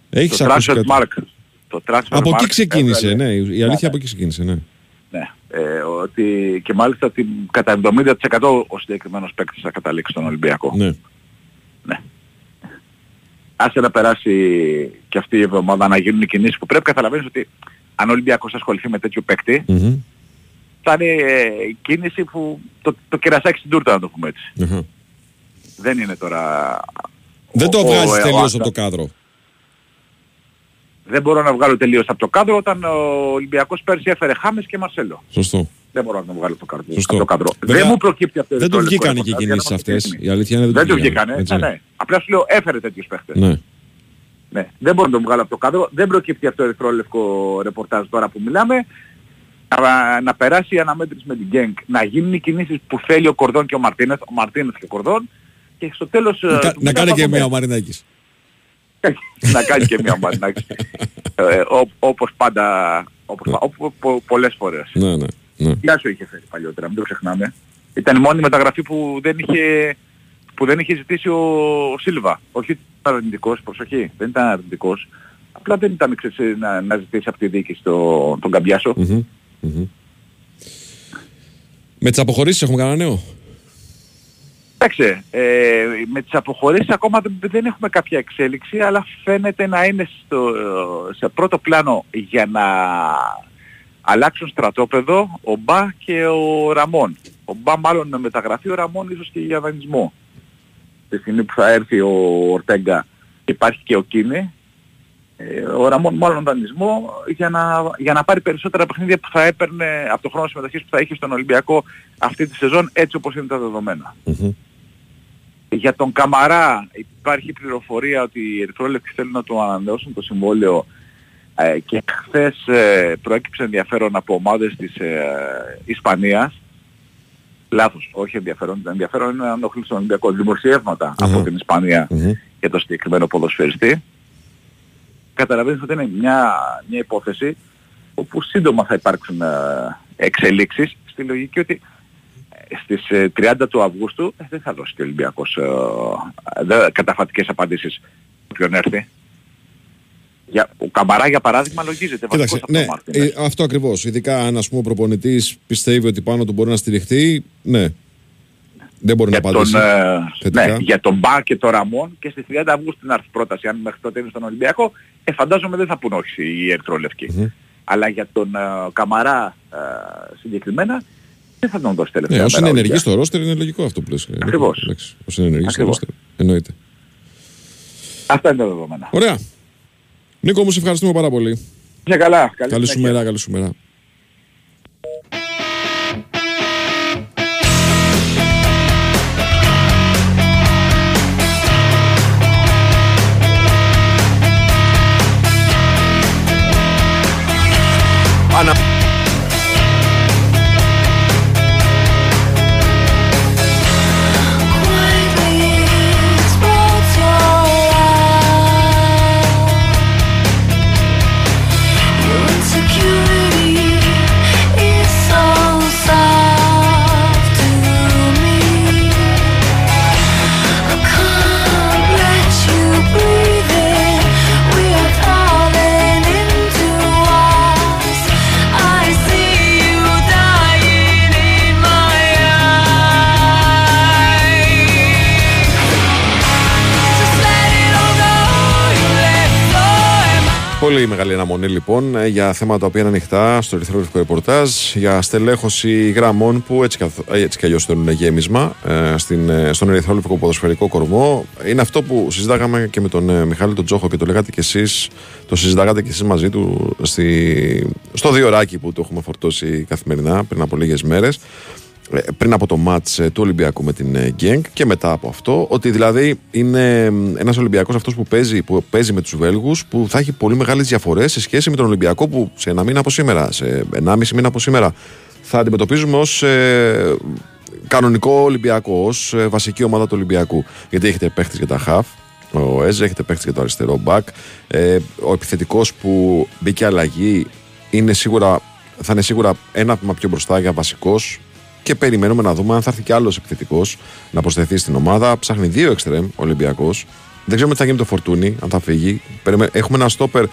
Έχεις Το ακούσει transfer κάτι; mark. Το transfer Από εκεί mark ξεκίνησε, έβγαλε- ναι. Η αλήθεια Ναι, από εκεί ξεκίνησε, ναι. Ναι. Ε, ότι και μάλιστα ότι κατά 70% ο συγκεκριμένος παίκτης θα καταλήξει στον Ολυμπιακό. ναι. Ναι. Άσε να περάσει και αυτή η εβδομάδα να γίνουν οι κινήσεις που πρέπει. Καταλαβαίνεις ότι αν ο Ολυμπιακός ασχοληθεί με τέτοιο παίκτη Μμμ. θα είναι ε, κίνηση που το, το κερασάκι στην τούρτα να το πούμε έτσι. Αχα. Δεν είναι τώρα... Δεν το ο- βγάζει ο- ο- τελείως ο- από το κάδρο. Δεν μπορώ να βγάλω τελείως από το κάδρο όταν ο Ολυμπιακός πέρσι έφερε Χάμες και Μαρσέλο. Σωστό. Δεν μπορώ να τον βγάλω από το κάδρο. Σωστό. Από το κάδρο. Βέβαια, δεν μου προκύπτει αυτό Δεν το του λεπτό βγήκανε και οι ρεπορτάζ, για να κινήσεις είμαστε αυτές. έτοιμοι. Η αλήθεια είναι Δεν δεν του του βγήκανε. έτσι. Ναι, ναι. Απλά σου λέω έφερε τέτοιους παίχτες. Ναι. Ναι. Δεν μπορώ να τον βγάλω από το κάδρο. Δεν προκύπτει αυτό το ερυθρόλευκο ρεπορτάζ τώρα που μιλάμε. Να, να περάσει η αναμέτρηση με την Γκένκ. Να γίνουν οι κινήσεις που θέλει ο Κορδόν και ο Μαρτίνεθ. Ο Μαρτίνεθ και ο Κορδόν. Και στο τέλος... ε, Να κα- του Να μήνα κάνει θα και πούμε. μία ο Μαρινάκης. να κάνει και μια μανάκη. ε, ό- όπως πάντα, όπως, πα- οπ- πο- πολλές φορές. Ναι, ναι. ναι. Γεια σου είχε φέρει παλιότερα, μην το ξεχνάμε. Ήταν η μόνη μεταγραφή που δεν είχε, που δεν είχε ζητήσει ο, ο Σίλβα. Όχι ότι ήταν αρνητικός, προσοχή, δεν ήταν αρνητικός. Απλά δεν ήταν ξέρεις, να, να ζητήσει από τη δίκη στο, τον Καμπιάσο. Μμμ. Μμμ. Με τις αποχωρήσεις έχουμε κανένα νέο; Κοιτάξτε, ε, με τις αποχωρήσεις ακόμα δεν, δεν έχουμε κάποια εξέλιξη, αλλά φαίνεται να είναι στο, σε πρώτο πλάνο για να αλλάξουν στρατόπεδο ο Μπα και ο Ραμόν. Ο Μπα μάλλον με μεταγραφή, ο Ραμόν ίσως και για δανεισμό. Τη στιγμή που θα έρθει ο Ορτέγκα υπάρχει και ο Κίνε. Ε, ο Ραμόν μάλλον δανεισμό για να, για να πάρει περισσότερα παιχνίδια που θα έπαιρνε από το χρόνο συμμετοχής που θα είχε στον Ολυμπιακό αυτή τη σεζόν έτσι όπως είναι τα δεδομένα. Για τον Καμαρά υπάρχει πληροφορία ότι οι Ερυθρόλεπτοι θέλουν να του ανανεώσουν το συμβόλαιο ε, και χθες ε, προέκυψε ενδιαφέρον από ομάδες της ε, Ισπανίας. Λάθος, όχι ενδιαφέρον. Ενδιαφέρον είναι να ενοχλήσει τον Ολυμπιακό. Δημοσιεύματα από την ισπανια για το συγκεκριμένο ποδοσφαιριστή. Καταλαβαίνεις ότι είναι μια, μια υπόθεση όπου σύντομα θα υπάρξουν ε, εξελίξεις στη λογική ότι στις ε, 30 του Αυγούστου ε, δεν θα δώσει και ο Ολυμπιακός ε, δε- καταφατικές απαντήσεις όποιον έρθει; Για, ο Καμπαρά για παράδειγμα λογίζεται βασικός Κοίταξε, από τον ναι, Μάρτιν. ε, αυτό ακριβώς. Ειδικά αν ας πούμε, ο προπονητής πιστεύει ότι πάνω του μπορεί να στηριχτεί, ναι. Δεν μπορεί για να τον, απαντήσει. ε, θετικά. ναι, για τον Μπα και τον Ραμόν και στις 30 Αυγούστου να έρθει πρόταση αν μέχρι τότε είναι στον Ολυμπιακό ε, φαντάζομαι δεν θα πούν όχι οι ερυθρόλευκοι. Αλλά για τον ε, Καμαρά ε, συγκεκριμένα δεν θα τον δώσει τελευταία Ναι, όσο μέρα είναι ο ενεργή Ολυμπιακός. στο ρόστερ είναι λογικό αυτό που λες. Ακριβώς. Εντάξει, Όσο είναι ενεργή στο Ακριβώς. ρόστερ. Εννοείται. Αυτά είναι τα δεδομένα. Ωραία. Νίκο, μου σε ευχαριστούμε πάρα πολύ. Μια καλά. Καλή, Καλή σου συνέχεια. μέρα, καλή σου μέρα. Πολύ μεγάλη αναμονή λοιπόν ε, για θέματα τα οποία είναι ανοιχτά στο ερυθρόλευκο ρεπορτάζ, για στελέχωση γραμμών που έτσι, καθ- ε, έτσι κι αλλιώς θέλουν γέμισμα ε, στην, ε, στον ερυθρόλευκο ποδοσφαιρικό κορμό. Είναι αυτό που συζητάγαμε και με τον ε, Μιχάλη τον Τζόχο και το λέγατε κι εσείς, το συζητάγατε κι εσείς μαζί του στη, στο διοράκι που το έχουμε φορτώσει καθημερινά πριν από λίγες μέρες. Πριν από το μάτς ε, του Ολυμπιακού με την ε, Γκένκ και μετά από αυτό, ότι δηλαδή είναι ένας Ολυμπιακός αυτός που παίζει, που παίζει με τους Βέλγους, που θα έχει πολύ μεγάλες διαφορές σε σχέση με τον Ολυμπιακό που σε ένα μήνα από σήμερα, σε ενάμιση μήνα από σήμερα, θα αντιμετωπίζουμε ως ε, κανονικό Ολυμπιακό, ως ε, βασική ομάδα του Ολυμπιακού. Γιατί έχετε παίχτες για τα χαφ, ο Έζε, έχετε παίχτες για το αριστερό μπακ. Ε, ο επιθετικός που μπήκε αλλαγή είναι σίγουρα, θα είναι σίγουρα ένα βήμα πιο μπροστά για βασικός. Και περιμένουμε να δούμε αν θα έρθει κι άλλος επιθετικός να προσθεθεί στην ομάδα. Ψάχνει δύο εξτρέμ ο Ολυμπιακός. Δεν ξέρουμε τι θα γίνει με το Φορτούνι, αν θα φύγει. Περιμέ- Έχουμε ένα στόπερ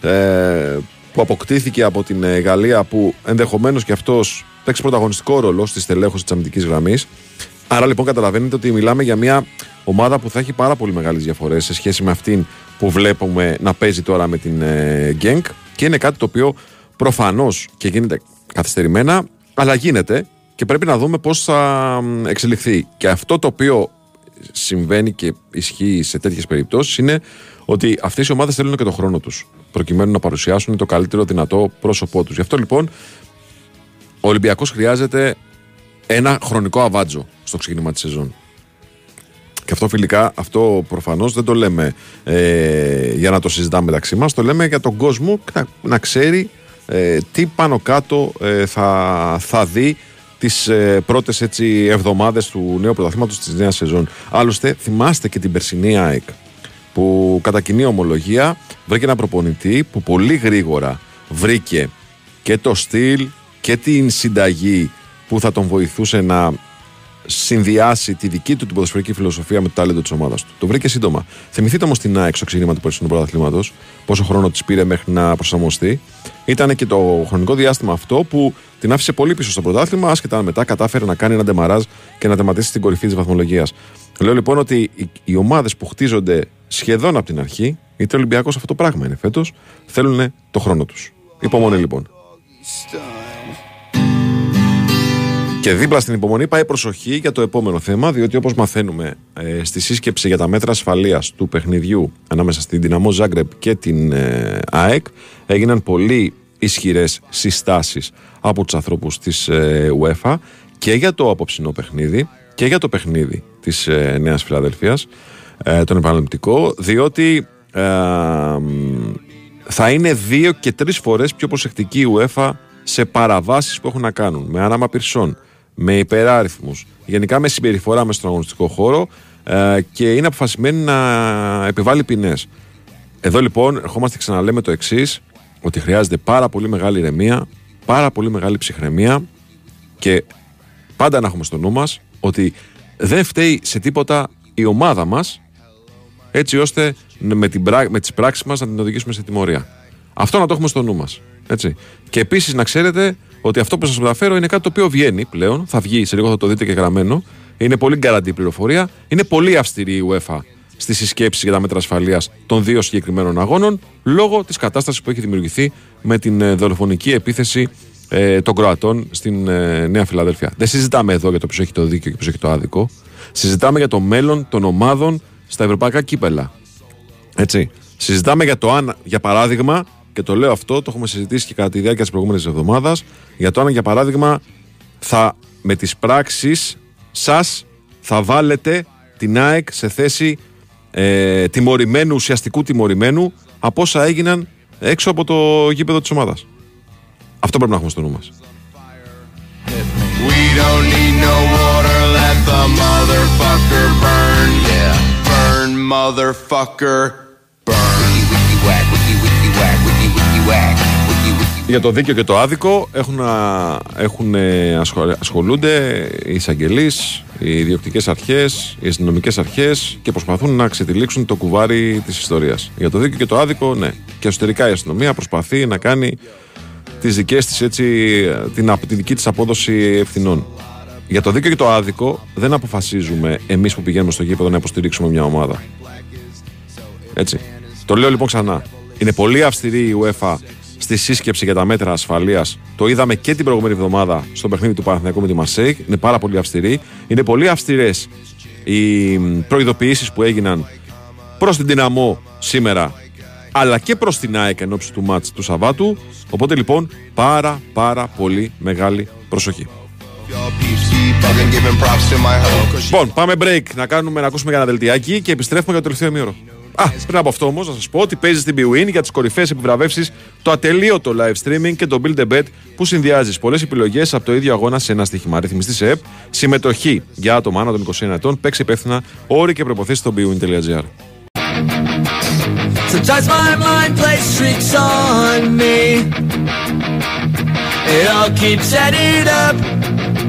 ε, που αποκτήθηκε από την ε, Γαλλία που ενδεχομένως κι αυτός παίξει πρωταγωνιστικό ρόλο στη στελέχωση της αμυντικής γραμμής. Άρα λοιπόν καταλαβαίνετε ότι μιλάμε για μια ομάδα που θα έχει πάρα πολύ μεγάλες διαφορές σε σχέση με αυτήν που βλέπουμε να παίζει τώρα με την ε, Γκένκ και είναι κάτι το οποίο προφανώς και γίνεται καθυστερημένα, αλλά γίνεται και πρέπει να δούμε πώς θα μ, εξελιχθεί. Και αυτό το οποίο συμβαίνει και ισχύει σε τέτοιες περιπτώσεις είναι ότι αυτές οι ομάδες θέλουν και το χρόνο τους προκειμένου να παρουσιάσουν το καλύτερο δυνατό πρόσωπό τους. Γι' αυτό λοιπόν ο Ολυμπιακός χρειάζεται ένα χρονικό αβάτζο στο ξεκίνημα της σεζόν. Και αυτό φιλικά, αυτό προφανώς δεν το λέμε ε, για να το συζητάμε μεταξύ μας, το λέμε για τον κόσμο να, να ξέρει ε, τι πάνω κάτω ε, θα, θα δει τις ε, πρώτες έτσι, εβδομάδες του νέου πρωταθλήματος της νέας σεζόν. Άλλωστε, θυμάστε και την περσινή ΑΕΚ που κατά κοινή ομολογία βρήκε ένα προπονητή που πολύ γρήγορα βρήκε και το στυλ και την συνταγή που θα τον βοηθούσε να συνδυάσει τη δική του την ποδοσφαιρική φιλοσοφία με το τάλεντο της ομάδας του. Το βρήκε σύντομα. Θυμηθείτε όμως την ΑΕΚ στο ξεκίνημα του περσινού πρωταθλήματος, πόσο χρόνο της πήρε μέχρι να προσαρμοστεί. Ήταν και το χρονικό διάστημα αυτό που την άφησε πολύ πίσω στο πρωτάθλημα, άσχετα αν μετά κατάφερε να κάνει ένα ντεμαράζ και να τερματίσει στην κορυφή της βαθμολογίας. Λέω λοιπόν ότι οι, οι ομάδες που χτίζονται σχεδόν από την αρχή, είτε Ολυμπιακός αυτό το πράγμα είναι φέτος, θέλουν το χρόνο τους. Υπομονή λοιπόν. Και δίπλα στην υπομονή πάει προσοχή για το επόμενο θέμα, διότι όπως μαθαίνουμε ε, στη σύσκεψη για τα μέτρα ασφαλείας του παιχνιδιού ανάμεσα στην Δυναμό Ζάγκρεπ και την ε, ΑΕΚ έγιναν πολύ ισχυρές συστάσεις από τους ανθρώπους της ε, UEFA και για το απόψινό παιχνίδι και για το παιχνίδι της ε, Νέας Φιλαδελφίας, ε, τον επαναληπτικό, διότι ε, θα είναι δύο και τρεις φορές πιο προσεκτική η UEFA σε παραβάσεις που έχουν να κάνουν με άραμα πυρσών, με υπεράριθμους, γενικά με συμπεριφορά μέσα στον αγωνιστικό χώρο ε, και είναι αποφασισμένη να επιβάλλει ποινές. Εδώ λοιπόν ερχόμαστε και ξαναλέμε το εξής ότι χρειάζεται πάρα πολύ μεγάλη ηρεμία, πάρα πολύ μεγάλη ψυχραιμία και πάντα να έχουμε στο νου μας ότι δεν φταίει σε τίποτα η ομάδα μας έτσι ώστε με, την, πρά- με τις πράξεις μας να την οδηγήσουμε σε τιμωρία. Αυτό να το έχουμε στο νου μας. Έτσι. Και επίσης να ξέρετε ότι αυτό που σας μεταφέρω είναι κάτι το οποίο βγαίνει πλέον, θα βγει, σε λίγο θα το δείτε και γραμμένο, είναι πολύ γκαραντή πληροφορία, είναι πολύ αυστηρή η UEFA στη συσκέψη για τα μέτρα ασφαλείας των δύο συγκεκριμένων αγώνων, λόγω της κατάστασης που έχει δημιουργηθεί με την ε, δολοφονική επίθεση ε, των Κροατών στην ε, Νέα Φιλαδέλφια. Δεν συζητάμε εδώ για το ποιος έχει το δίκαιο και ποιος έχει το άδικο. Συζητάμε για το μέλλον των ομάδων στα ευρωπαϊκά κύπελα. Έτσι. Συζητάμε για το αν, για παράδειγμα, και το λέω αυτό, το έχουμε συζητήσει και κατά τη διάρκεια της προηγούμενης εβδομάδας, για το αν, για παράδειγμα, θα με τις πράξεις σας θα βάλετε την ΑΕΚ σε θέση ε, τιμωρημένου, ουσιαστικού τιμωρημένου από όσα έγιναν έξω από το γήπεδο της ομάδας. Αυτό πρέπει να έχουμε στο νου μας. We don't need no water, let the motherfucker burn. Yeah, burn, motherfucker, burn. Wiki, wiki, whack, Για το δίκαιο και το άδικο έχουν, α, έχουν ε, ασχολ- ασχολούνται οι εισαγγελείς, οι ιδιοκτικές αρχές, οι αστυνομικές αρχές και προσπαθούν να ξετυλίξουν το κουβάρι της ιστορίας. Για το δίκαιο και το άδικο, ναι. Και εσωτερικά η αστυνομία προσπαθεί να κάνει τις δικές της, έτσι, την, απ- τη δική της απόδοση ευθυνών. Για το δίκαιο και το άδικο δεν αποφασίζουμε εμείς που πηγαίνουμε στο γήπεδο να υποστηρίξουμε μια ομάδα. Έτσι. Το λέω λοιπόν ξανά. Είναι πολύ αυστηρή η UEFA στη σύσκεψη για τα μέτρα ασφαλείας. Το είδαμε και την προηγούμενη εβδομάδα στο παιχνίδι του Παναθηναϊκού με τη Μαρσέικ. Είναι πάρα πολύ αυστηρή. Είναι πολύ αυστηρές οι προειδοποιήσεις που έγιναν προς την δυναμό σήμερα αλλά και προς την ΑΕΚ εν ώψη του μάτς του Σαββάτου. Οπότε λοιπόν πάρα πάρα πολύ μεγάλη προσοχή. Your peeps keep bugging, giving props to my hoe. 'cause she Λοιπόν, πάμε break να κάνουμε να ακούσουμε για ένα δελτιάκι και επιστρέφουμε για το τελευταίο ημίωρο. Α, πριν από αυτό όμως, να σας πω ότι παίζει στην BWIN για τις κορυφαίες επιβραβεύσεις το ατελείωτο live streaming και το Build a Bet που συνδυάζεις πολλές επιλογές από το ίδιο αγώνα σε ένα στοίχημα. Ρυθμιστή σε ΕΠ, συμμετοχή για άτομα άνω των 21 ετών, παίξει υπεύθυνα, όροι και προποθέσει στο bwin.gr. Sometimes my mind plays tricks on me. It all keeps adding up.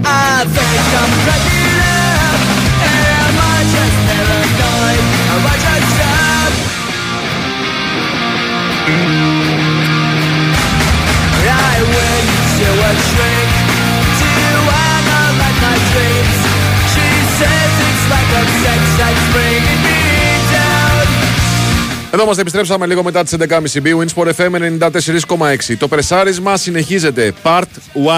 I think I'm cracking Εδώ είμαστε, επιστρέψαμε λίγο μετά τις 11.30 Winsport FM 94,6. Το πρεσάρισμα συνεχίζεται. Part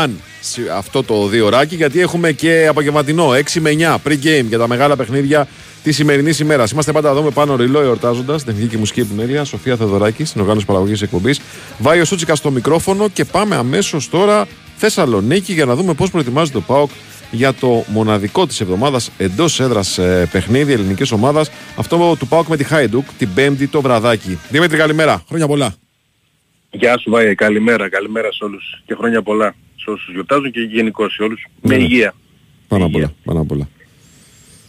1 σε αυτό το δύο ωράκι, γιατί έχουμε και απογευματινό 6 με 9 pre-game για τα μεγάλα παιχνίδια της σημερινής ημέρας. Είμαστε πάντα εδώ με πάνω ριλό εορτάζοντας την τεχνική και μουσική επιμέλεια. Σοφία Θεοδωράκη στην οργάνωση παραγωγής εκπομπής. Βάιο Σούτσικας στο μικρόφωνο και πάμε αμέσως τώρα Θεσσαλονίκη για να δούμε πώς προετοιμάζεται το ΠΑΟΚ για το μοναδικό της εβδομάδας εντός έδρας παιχνίδι ελληνικής ομάδας. Αυτό του ΠΑΟΚ με τη Χάιντουκ την Πέμπτη το βραδάκι. Δημήτρη, καλημέρα. Χρόνια πολλά. Γεια σου Βάια, καλημέρα, καλημέρα σε όλους και χρόνια πολλά σε όσους γιορτάζουν και γενικώ σε όλους με Ναι. υγεία. Πάνω απ' Υγεία. όλα. Πάνω απ' όλα.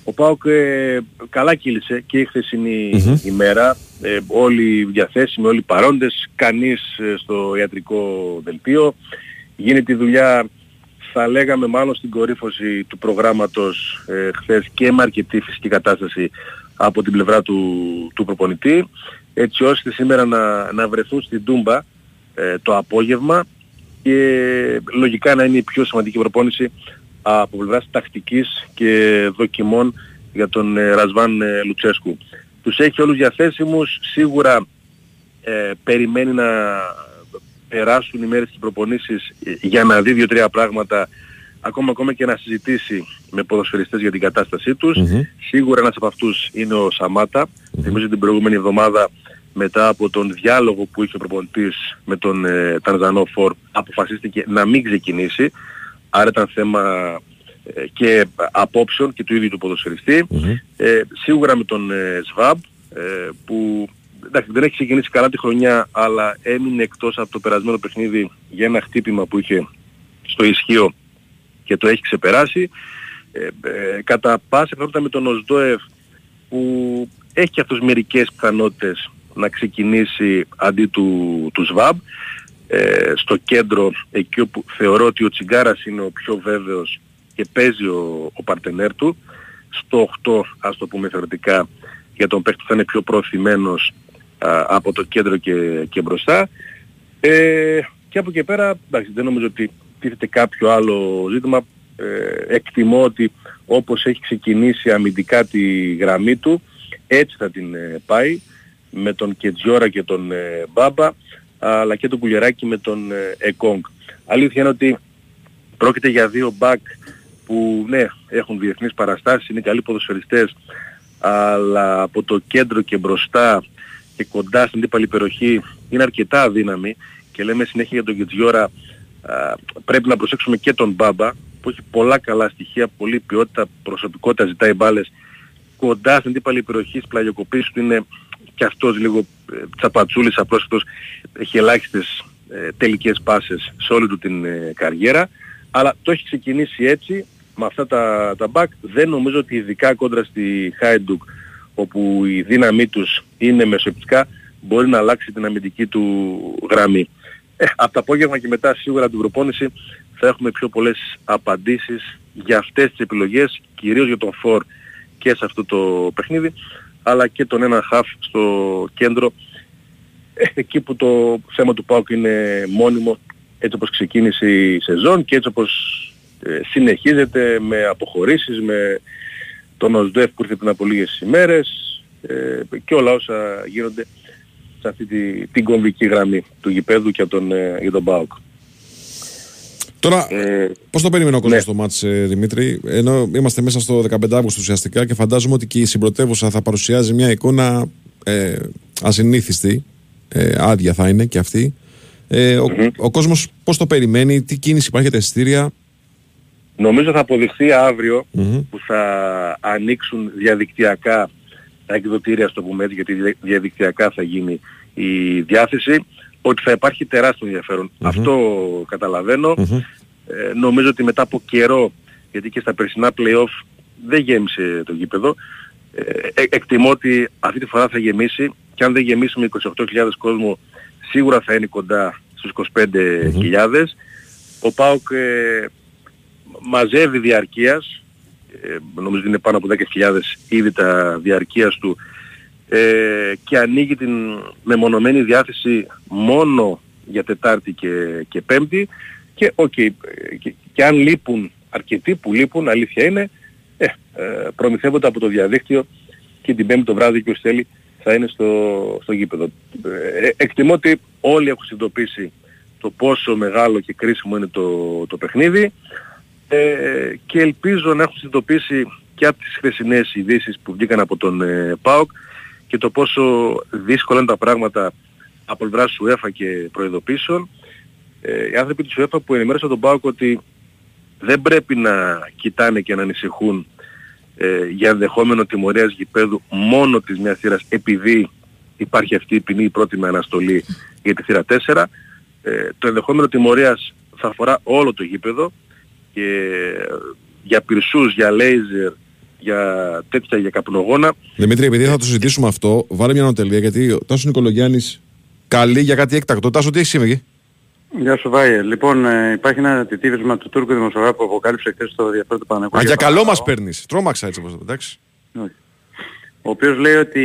Ο Πάοκ ε, καλά κύλησε και η χθεσινή ημέρα. Ε, όλοι διαθέσιμοι, όλοι παρόντες, κανείς ε, στο ιατρικό δελτίο. Γίνεται η δουλειά θα λέγαμε μάλλον στην κορύφωση του προγράμματος ε, χθες και με αρκετή φυσική κατάσταση από την πλευρά του, του προπονητή έτσι ώστε σήμερα να, να βρεθούν στην Τούμπα ε, το απόγευμα και λογικά να είναι η πιο σημαντική προπόνηση από πλευράς τακτικής και δοκιμών για τον ε, Ρασβάν ε, Λουτσέσκου. Τους έχει όλους διαθέσιμους, σίγουρα ε, περιμένει να περάσουν οι μέρες της προπονήσεις ε, για να δει δύο-τρία πράγματα ακόμα, ακόμα και να συζητήσει με ποδοσφαιριστές για την κατάστασή τους. Σίγουρα ένας από αυτούς είναι ο Σαμάτα. Mm-hmm. Θυμίζω την προηγούμενη εβδομάδα μετά από τον διάλογο που είχε ο προπονητής με τον ε, Τανζανό Φορ αποφασίστηκε να μην ξεκινήσει. Άρα ήταν θέμα ε, και απόψεων και του ίδιου του ποδοσφαιριστή. Ε, σίγουρα με τον ε, Σβάμπ ε, που εντάξει, δεν έχει ξεκινήσει καλά τη χρονιά αλλά έμεινε εκτός από το περασμένο παιχνίδι για ένα χτύπημα που είχε στο ισχύο και το έχει ξεπεράσει. Ε, ε, κατά πάσα πιθανότητα με τον Οσδόεφ που έχει και αυτός μερικές πιθανότητες να ξεκινήσει αντί του, του ΣΒΑΜ ε, στο κέντρο εκεί όπου θεωρώ ότι ο Τσιγκάρας είναι ο πιο βέβαιος και παίζει ο, ο παρτενέρ του στο 8 ας το πούμε θεωρητικά για τον παίκτη θα είναι πιο προωθημένος α, από το κέντρο και, και μπροστά ε, και από εκεί πέρα εντάξει, δεν νομίζω ότι τίθεται κάποιο άλλο ζήτημα ε, εκτιμώ ότι όπως έχει ξεκινήσει αμυντικά τη γραμμή του έτσι θα την ε, πάει με τον Κετζιόρα και τον ε, Μπάμπα αλλά και τον Κουλιεράκη με τον ε, Εκόγκ. Αλήθεια είναι ότι πρόκειται για δύο μπακ που ναι έχουν διεθνείς παραστάσεις, είναι καλοί ποδοσφαιριστές αλλά από το κέντρο και μπροστά και κοντά στην αντίπαλη περιοχή είναι αρκετά αδύναμοι και λέμε συνέχεια για τον Κετζιόρα πρέπει να προσέξουμε και τον Μπάμπα που έχει πολλά καλά στοιχεία, πολλή ποιότητα, προσωπικότητα, ζητάει μπάλες. Κοντά στην αντίπαλη περιοχή, στις πλαγιοκοπήσεις του είναι και αυτός λίγο ε, τσαπατσούλης απρόσεκτος, έχει ελάχιστες ε, τελικές πάσες σε όλη του την ε, καριέρα, αλλά το έχει ξεκινήσει έτσι, με αυτά τα, τα back, δεν νομίζω ότι ειδικά κόντρα στη Χάιντουκ, όπου η δύναμή τους είναι μεσοεπτικά, μπορεί να αλλάξει την αμυντική του γραμμή. Ε, από το απόγευμα και μετά σίγουρα την προπόνηση θα έχουμε πιο πολλές απαντήσεις για αυτές τις επιλογές, κυρίως για τον Φορ και σε αυτό το παιχνίδι αλλά και τον ένα χαφ στο κέντρο ε, εκεί που το θέμα του ΠΑΟΚ είναι μόνιμο έτσι όπως ξεκίνησε η σεζόν και έτσι όπως ε, συνεχίζεται με αποχωρήσεις, με τον ΟΣΔΕΦ που ήρθε πριν από λίγες ημέρες ε, και όλα όσα γίνονται σε αυτή τη, την κομβική γραμμή του γηπέδου και τον, ε, για τον ΠΑΟΚ. Τώρα, ε, πώς το περίμενε ο κόσμος ναι. το μάτς, ε, Δημήτρη, ενώ είμαστε μέσα στο 15 Αύγουστο ουσιαστικά και φαντάζομαι ότι και η συμπρωτεύουσα θα παρουσιάζει μια εικόνα ε, ασυνήθιστη. Ε, άδεια θα είναι και αυτή. Ε, ο, mm-hmm. ο κόσμος πώς το περιμένει, τι κίνηση υπάρχει για τα εισιτήρια; Νομίζω θα αποδειχθεί που θα ανοίξουν διαδικτυακά τα εκδοτήρια, στο πούμε έτσι, γιατί διαδικτυακά θα γίνει η διάθεση. Ότι θα υπάρχει τεράστιο Αυτό καταλαβαίνω. Ε, νομίζω ότι μετά από καιρό, γιατί και στα περσινά play-off δεν γέμισε το γήπεδο, ε, ε, εκτιμώ ότι αυτή τη φορά θα γεμίσει. Και αν δεν γεμίσουμε 28.000 κόσμο σίγουρα θα είναι κοντά στους 25.000. Ο ΠΑΟΚ ε, μαζεύει διαρκείας, ε, νομίζω ότι είναι πάνω από 10.000 ήδη τα διαρκείας του ε, και ανοίγει την μεμονωμένη διάθεση μόνο για Τετάρτη και, και Πέμπτη και, okay, και, και, αν λείπουν αρκετοί που λείπουν, αλήθεια είναι, ε, ε, προμηθεύονται από το διαδίκτυο και την Πέμπτη το βράδυ και ο θέλει θα είναι στο, στο γήπεδο. Ε, εκτιμώ ότι όλοι έχουν συνειδητοποιήσει το πόσο μεγάλο και κρίσιμο είναι το, το παιχνίδι ε, και ελπίζω να έχουν συνειδητοποιήσει και από τις χθεσινές ειδήσεις που βγήκαν από τον ε, ΠΑΟΚ και το πόσο δύσκολα είναι τα πράγματα από πλευρά σου UEFA και προειδοποίησεων. Ε, οι άνθρωποι της UEFA που ενημέρωσαν τον ΠΑΟΚ ότι δεν πρέπει να κοιτάνε και να ανησυχούν ε, για ενδεχόμενο τιμωρίας γηπέδου μόνο της μιας θύρας επειδή υπάρχει αυτή η ποινή η πρώτη με αναστολή για τη θύρα 4. Ε, το ενδεχόμενο τιμωρίας θα αφορά όλο το γήπεδο και για πυρσούς, για λέιζερ, για τέτοια για καπνογόνα. Δημήτρη, επειδή θα το συζητήσουμε αυτό, βάλε μια νοτελεία γιατί ο Τάσος Νικολογιάννης καλεί για κάτι έκτακτο. Τάσο, τι έχεις σήμερα Γεια σου Βάιε. Λοιπόν, ε, υπάρχει ένα τιτίβισμα του Τούρκου δημοσιογράφου που αποκάλυψε χθες το ενδιαφέρον του Παναγικού. Α, για καλό μας παίρνεις. Τρόμαξα έτσι όπως το εντάξει. Όχι. Ο οποίος λέει ότι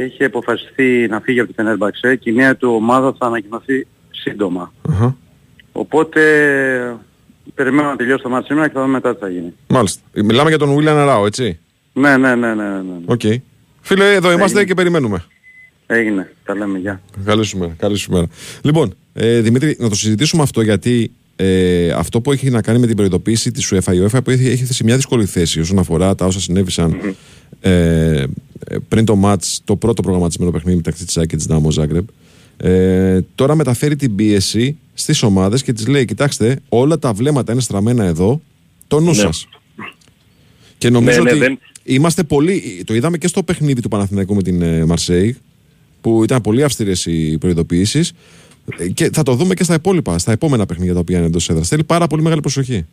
έχει αποφασιστεί να φύγει από την Φενέρμπαξε και η νέα του ομάδα θα ανακοινωθεί σύντομα. Αχα. Οπότε περιμένω να τελειώσει το μάτι σήμερα και θα δούμε μετά τι θα γίνει. Μάλιστα. Μιλάμε για τον William Αράο, έτσι. Ναι, ναι, ναι, ναι. ναι, ναι. Οκ. Φίλε, εδώ είμαστε και περιμένουμε. Έγινε. Τα λέμε. Γεια. Καλή σου μέρα. Καλή σου μέρα. Λοιπόν, ε, Δημήτρη, να το συζητήσουμε αυτό γιατί ε, αυτό που έχει να κάνει με την προειδοποίηση της UEFA, η UEFA που έχει, έχει σε μια δύσκολη θέση όσον αφορά τα όσα συνέβησαν ε, ε, πριν το ματς, το πρώτο προγραμματισμένο παιχνίδι μεταξύ της ΑΕΚ και της Dinamo Zagreb. Ε, τώρα μεταφέρει την πίεση στις ομάδες και τις λέει κοιτάξτε όλα τα βλέμματα είναι στραμμένα εδώ το νου σας και νομίζω Ναι, ναι, ότι δεν- είμαστε πολύ το είδαμε και στο παιχνίδι του Παναθηναϊκού με την ε, Μαρσέη που ήταν πολύ αυστηρές οι προειδοποιήσεις ε, και θα το δούμε και στα υπόλοιπα, στα επόμενα παιχνίδια τα οποία είναι εντός έδρας. Θέλει πάρα πολύ μεγάλη προσοχή.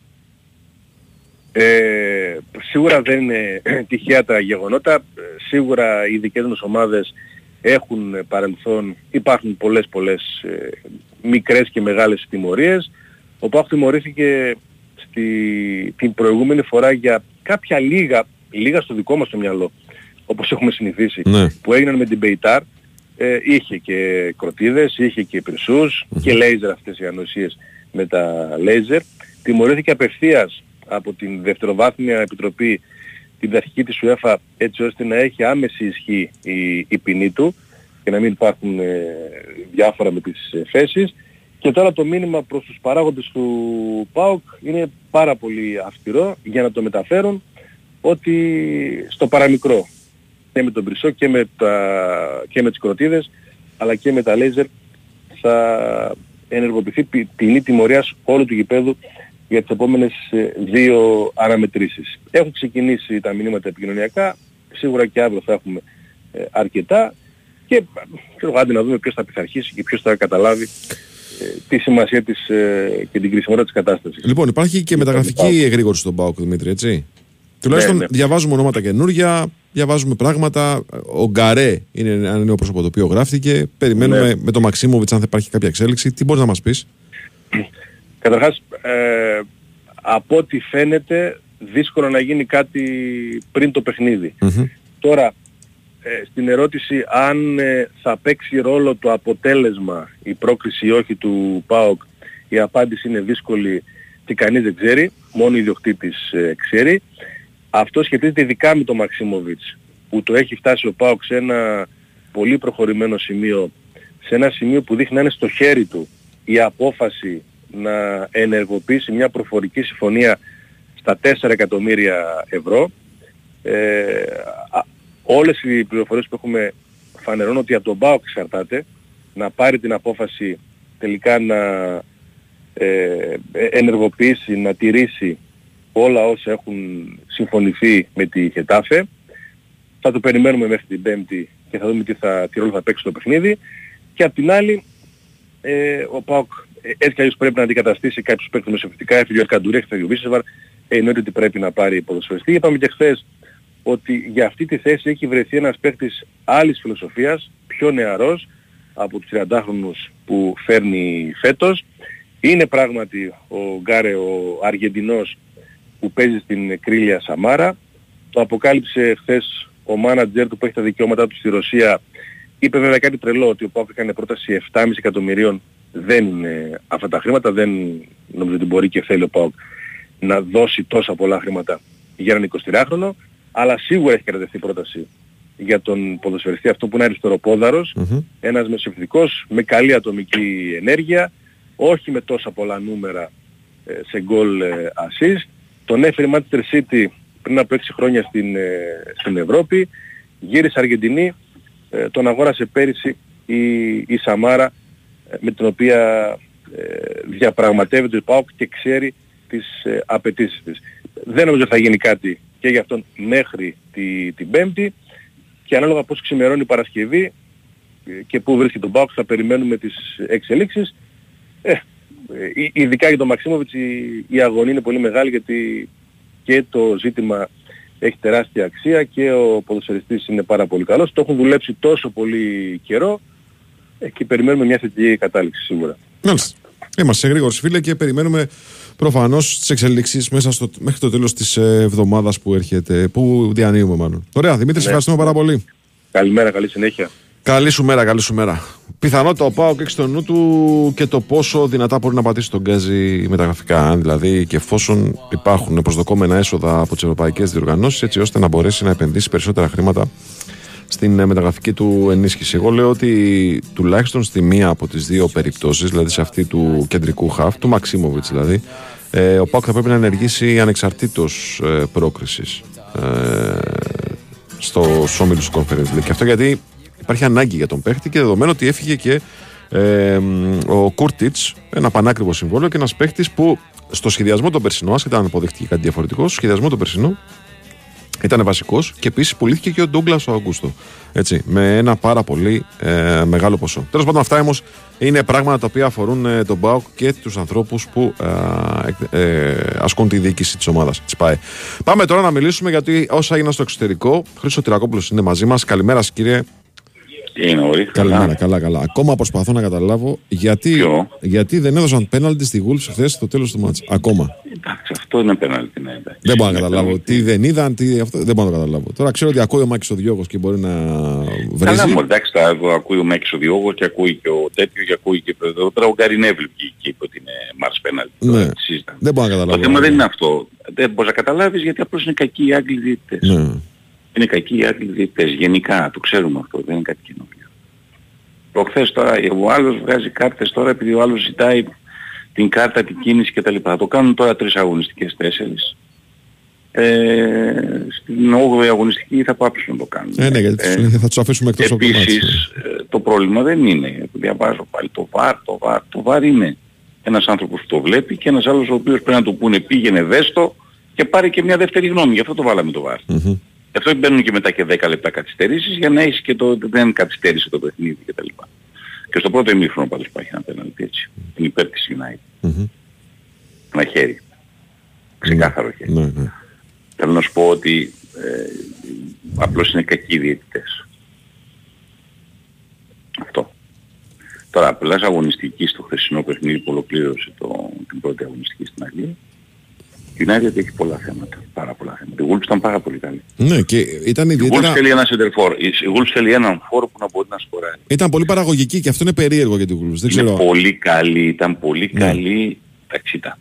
Ε, σίγουρα δεν είναι τυχαία τα γεγονότα. Ε, Σίγουρα οι δικές μας ομάδες έχουν παρελθόν, υπάρχουν πολλές πολλές ε, μικρές και μεγάλες τιμωρίες. Ο ΠΑΟΚ τιμωρήθηκε στη, την προηγούμενη φορά για κάποια λίγα, λίγα στο δικό μας το μυαλό, όπως έχουμε συνηθίσει, Ναι. που έγιναν με την Πεϊτάρ. Ε, είχε και κροτίδες, είχε και πυρσούς και λέιζερ αυτές οι ανοσίες με τα λέιζερ. Τιμωρήθηκε απευθείας από την Δευτεροβάθμια Επιτροπή την αρχική της UEFA έτσι ώστε να έχει άμεση ισχύ η, η ποινή του και να μην υπάρχουν ε, διάφορα με τις ε, θέσεις. Και τώρα το μήνυμα προς τους παράγοντες του ΠΑΟΚ είναι πάρα πολύ αυστηρό για να το μεταφέρουν ότι στο παραμικρό και με τον Μπρισό και με, τα, και με τις κροτίδες αλλά και με τα λέιζερ θα ενεργοποιηθεί ποι- ποινή τιμωρίας όλου του γηπέδου για τις επόμενες ε, δύο αναμετρήσεις. Έχουν ξεκινήσει τα μηνύματα επικοινωνιακά, σίγουρα και αύριο θα έχουμε ε, αρκετά και ξέρω, εγώ, άντε να δούμε ποιος θα πειθαρχήσει και ποιος θα καταλάβει ε, τη σημασία της ε, και την κρισιμότητα της κατάστασης. Λοιπόν, υπάρχει και μεταγραφική εγρήγορση στον Πάοκ, Δημήτρη, έτσι. Τουλάχιστον ναι. διαβάζουμε ονόματα καινούρια, διαβάζουμε πράγματα. Ο Γκαρέ είναι ένα νέο πρόσωπο το οποίο γράφτηκε. Περιμένουμε Ναι. με τον Μαξίμοβιτ αν θα υπάρχει κάποια εξέλιξη. Τι μπορείς να μας πεις; Καταρχάς, ε, από ό,τι φαίνεται, δύσκολο να γίνει κάτι πριν το παιχνίδι. Τώρα, ε, στην ερώτηση αν ε, θα παίξει ρόλο το αποτέλεσμα, η πρόκριση ή όχι του ΠΑΟΚ, η απάντηση είναι δύσκολη και κανείς δεν ξέρει, μόνο ο ιδιοκτήτης ε, ξέρει. Αυτό σχετίζεται ειδικά με τον Μαξίμοβιτς, που το έχει φτάσει ο ΠΑΟΚ σε ένα πολύ προχωρημένο σημείο, σε ένα σημείο που δείχνει να είναι στο χέρι του η απόφαση να ενεργοποιήσει μια προφορική συμφωνία στα 4 εκατομμύρια ευρώ. Ε, α, όλες οι πληροφορίες που έχουμε φανερώνουν ότι από τον ΠΑΟΚ εξαρτάται να πάρει την απόφαση τελικά να ε, ενεργοποιήσει, να τηρήσει όλα όσα έχουν συμφωνηθεί με τη Χετάφε. Θα το περιμένουμε μέχρι την Πέμπτη και θα δούμε τι, θα, τι ρόλο θα παίξει το παιχνίδι. Και απ' την άλλη, ε, ο ΠΑΟΚ ε, έτσι κι αλλιώς πρέπει να αντικαταστήσει κάποιους παίκτες μεσοφυτικά, έφυγε ο Αρκαντουρή, έφυγε ο Βίσεσβαρ, ε, εννοείται ότι πρέπει να πάρει ποδοσφαιριστή. Είπαμε και χθες ότι για αυτή τη θέση έχει βρεθεί ένας παίκτης άλλης φιλοσοφίας, πιο νεαρός από τους 30χρονους που φέρνει φέτος. Είναι πράγματι ο Γκάρε ο Αργεντινός που παίζει στην Κρίλια Σαμάρα. Το αποκάλυψε χθες ο μάνατζερ του που έχει τα δικαιώματά του στη Ρωσία. Είπε βέβαια κάτι τρελό ότι ο Πάουκ έκανε πρόταση 7,5 εκατομμυρίων. Δεν είναι αυτά τα χρήματα, δεν νομίζω ότι μπορεί και θέλει ο Πάουκ να δώσει τόσα πολλά χρήματα για έναν 23χρονο, αλλά σίγουρα έχει κρατηθεί πρόταση για τον ποδοσφαιριστή αυτό που είναι αριστεροπόδαρος, ένας μεσοεπιθετικός με καλή ατομική ενέργεια, όχι με τόσα πολλά νούμερα ε, σε γκολ ε, assist. Τον έφερε η Manchester City πριν από 6 χρόνια στην, ε, στην Ευρώπη, γύρισε Αργεντινή, ε, τον αγόρασε πέρυσι η, η Σαμάρα. ε, με την οποία ε, διαπραγματεύεται ο ΠΑΟΚ και ξέρει τις ε, απαιτήσεις της. Δεν νομίζω ότι θα γίνει κάτι και για αυτόν μέχρι τη, την Πέμπτη και ανάλογα πώς ξημερώνει η Παρασκευή ε, και πού βρίσκεται τον ΠΑΟΚ θα περιμένουμε τις εξελίξεις. Ε, ε, ειδικά για τον Μαξίμοβιτς η, η αγωνία είναι πολύ μεγάλη γιατί και το ζήτημα έχει τεράστια αξία και ο ποδοσφαιριστής είναι πάρα πολύ καλός. Το έχουν δουλέψει τόσο πολύ καιρό ε, και περιμένουμε μια θετική κατάληξη σίγουρα. Μάλιστα. Είμαστε σε γρήγορη φίλε και περιμένουμε προφανώς τις εξελίξεις μέσα στο, μέχρι το τέλος της εβδομάδας που έρχεται, που διανύουμε μάλλον. Ωραία, Δημήτρη, σε ευχαριστούμε πάρα πολύ. Καλημέρα, καλή συνέχεια. Καλή σου μέρα, καλή σου μέρα. Πιθανότητα ο Πάοκ έχει στο νου του και το πόσο δυνατά μπορεί να πατήσει τον Γκάζι μεταγραφικά. Αν δηλαδή και εφόσον υπάρχουν προσδοκόμενα έσοδα από τις ευρωπαϊκές διοργανώσεις, έτσι ώστε να μπορέσει να επενδύσει περισσότερα χρήματα στην ε, μεταγραφική του ενίσχυση. Εγώ λέω ότι τουλάχιστον στη μία από τις δύο περιπτώσεις, δηλαδή σε αυτή του κεντρικού χαφ, του Μαξίμοβιτς δηλαδή, ε, ο Πάοκ θα πρέπει να ενεργήσει ανεξαρτήτως ε, πρόκρισης ε, στο Σόμιλου Conference League. Και αυτό γιατί υπάρχει ανάγκη για τον παίχτη και δεδομένου ότι έφυγε και ε, ο Κούρτιτς, ένα πανάκριβο συμβόλαιο και ένας παίχτης που στο σχεδιασμό των περσινό, άσχετα αν αποδείχτηκε κάτι διαφορετικό, στο σχεδιασμό των περσινό ήταν βασικός και επίσης πουλήθηκε και ο Ντούγκλας ο Αγκούστο. Έτσι, με ένα πάρα πολύ ε, μεγάλο ποσό. Τέλος πάντων, αυτά όμως είναι πράγματα τα οποία αφορούν ε, τον Μπάουκ και τους ανθρώπους που ε, ε, ασκούν τη διοίκηση της ομάδας της ΠΑΕ. Πάμε τώρα να μιλήσουμε γιατί όσα έγιναν στο εξωτερικό. Χρήσο Τυρακόπουλος είναι μαζί μας. Καλημέρα, σας, κύριε. Τι είναι όλοι. Καλημέρα, καλά, καλά. Ακόμα προσπαθώ να καταλάβω γιατί, Ποιο; γιατί δεν έδωσαν πέναλτι στη Wolves χθες στο τέλος του μάτς. Ακόμα. Εντάξει, αυτό είναι πέναλτι, ναι, εντάξει. Δεν μπορώ να Είναι καταλάβω. πέναλτι. Τι δεν είδαν, τι αυτό, δεν μπορώ να καταλάβω. Τώρα ξέρω ότι ακούει ο Μάκης ο Διώγος και μπορεί να βρίζει. Καλά μου, εντάξει, τα ακούει ο Μέκης ο Διώγος και ακούει και ο τέτοιος και ακούει και εδώ. Τώρα ο Γκαρινέβλη βγήκε και είπε ότι είναι Μάρς πέναλτι. Ναι. Τώρα τη συζητάμε. Δεν μπορώ να Το καταλάβω. θέμα δεν είναι αυτό. Δεν μπορείς να καταλάβεις γιατί απλώς είναι κακοί οι Άγγλοι διαιτητές. Ναι. Είναι κακοί οι Άγγλοι διαιτητές. Γενικά, το ξέρουμε αυτό. Δεν είναι κάτι καινούργιο. Προχθές τώρα ο άλλος βγάζει κάρτες τώρα επειδή ο άλλος ζητάει την κάρτα, την κίνηση κτλ. Θα το κάνουν τώρα τρεις αγωνιστικές, τέσσερις. Ε, στην 8η αγωνιστική θα πάψουν να το κάνουν. Ε, ναι, γιατί Ε, τους λένε, θα τους αφήσουμε εκτός από το μάτς. Επίσης, ε, το πρόβλημα δεν είναι, διαβάζω πάλι το VAR, το VAR, το VAR είναι ένας άνθρωπος που το βλέπει και ένας άλλος ο οποίος πρέπει να του πούνε πήγαινε δέστο και πάρει και μια δεύτερη γνώμη. Γι' αυτό το βάλαμε το VAR. Μμμ. Γι' αυτό μπαίνουν και μετά και 10 λεπτά καθυστερήσεις για να έχεις και το δεν καθυστέρησε το παιχνίδι κτλ. Και στο πρώτο ημίχρονο πάντως υπάρχει ένα πέναλτι έτσι. Είναι υπέρ της United. Μμμ. Ένα χέρι. Ξεκάθαρο χέρι. Ναι, ναι. Θέλω να σου πω ότι ε, απλώς είναι κακοί οι διαιτητές. Αυτό. Τώρα, απλάς αγωνιστική στο χθεσινό παιχνίδι που ολοκλήρωσε το, την πρώτη αγωνιστική στην Αγγλία. Η United έχει πολλά θέματα. Πάρα πολλά θέματα. Η Wolves ήταν πάρα πολύ καλή. Ναι, και ήταν Η Wolves ιδιαίτερα. θέλει ένα σεντερφόρ. Η η Wolves θέλει έναν φόρ που να μπορεί να σκοράρει. Ήταν πολύ παραγωγική και αυτό είναι περίεργο για την Wolves. Δεν Είναι ξέρω. πολύ καλή, ήταν πολύ Ναι. καλή ταξίτα.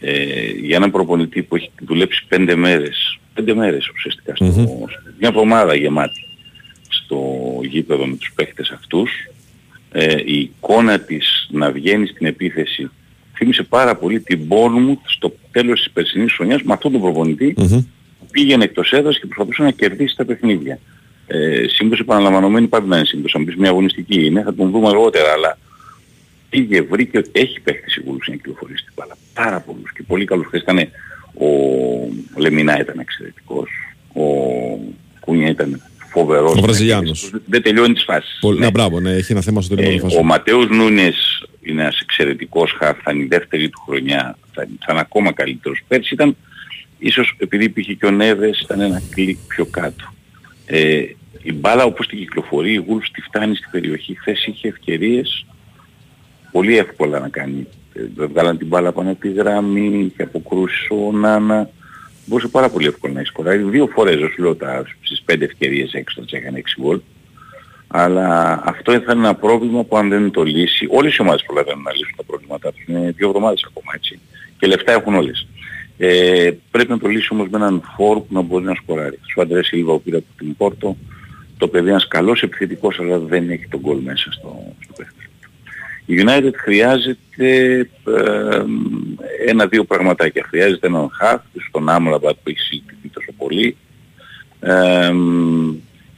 Ε, για έναν προπονητή που έχει δουλέψει πέντε μέρες, πέντε μέρες ουσιαστικά, στο, Μμμ. μια εβδομάδα γεμάτη στο γήπεδο με τους παίχτες αυτούς, ε, η εικόνα της να βγαίνει στην επίθεση θύμισε πάρα πολύ την Bournemouth στο τέλος της περσινής χρονιάς με αυτόν τον προπονητή Μμμ. που πήγαινε εκτός έδρας και προσπαθούσε να κερδίσει τα παιχνίδια. Ε, σύμπτωση επαναλαμβανωμένη πάντα να είναι σύμπτωση. Αν πεις μια αγωνιστική είναι, θα τον δούμε αργότερα, αλλά πήγε, βρήκε, έχει παίχτη σίγουρους να κυκλοφορήσει την μπάλα. Πάρα πολλούς και πολύ καλούς. Χθες ήταν ο Λεμινά ήταν εξαιρετικός, ο Κούνια ήταν φοβερός. Ο Βραζιλιάνος. Δεν τελειώνει τις φάσεις. Πολύ... Ναι. Ναι, μπράβο, ναι, έχει ένα θέμα στο τέλο Ε, των ο φάσεων. Ματέος Νούνες είναι ένας εξαιρετικός χαφ, θα είναι η δεύτερη του χρονιά, θα, θα είναι ακόμα καλύτερος. Πέρσι ήταν, ίσως επειδή υπήρχε και ο Νέβες, ήταν ένα κλικ πιο κάτω. Ε, η μπάλα όπως την κυκλοφορεί, η Wolves τη φτάνει στην περιοχή. Χθες είχε ευκαιρίες πολύ εύκολα να κάνει. Ε, βγάλαν την μπάλα πάνω από τη γραμμή, είχε αποκρούσει ο Νάνα. Μπορούσε πάρα πολύ εύκολα να σκοράρει. Δύο φορές, ως λέω, τα, στις πέντε ευκαιρίες έξω θα έκανε 6 γκολ. Αλλά αυτό θα είναι ένα πρόβλημα που αν δεν το λύσει, όλες οι ομάδες προλαβαίνουν να λύσουν τα προβλήματά τους. Είναι δύο εβδομάδες ακόμα έτσι. Και λεφτά έχουν όλες. Ε, πρέπει να το λύσει όμως με έναν φόρ που να μπορεί να σκοράρει. Στο Αντρέ Σίλβα που πήρε από την Πόρτο, το παιδί είναι ένας καλός επιθετικός αλλά δεν έχει τον γκολ μέσα στο, στο παιχνίδι. Η United χρειάζεται ε, ένα-δύο πραγματάκια. Χρειάζεται έναν χαφ, στον Άμλαμπατ που έχει συζητηθεί τόσο πολύ. Ε,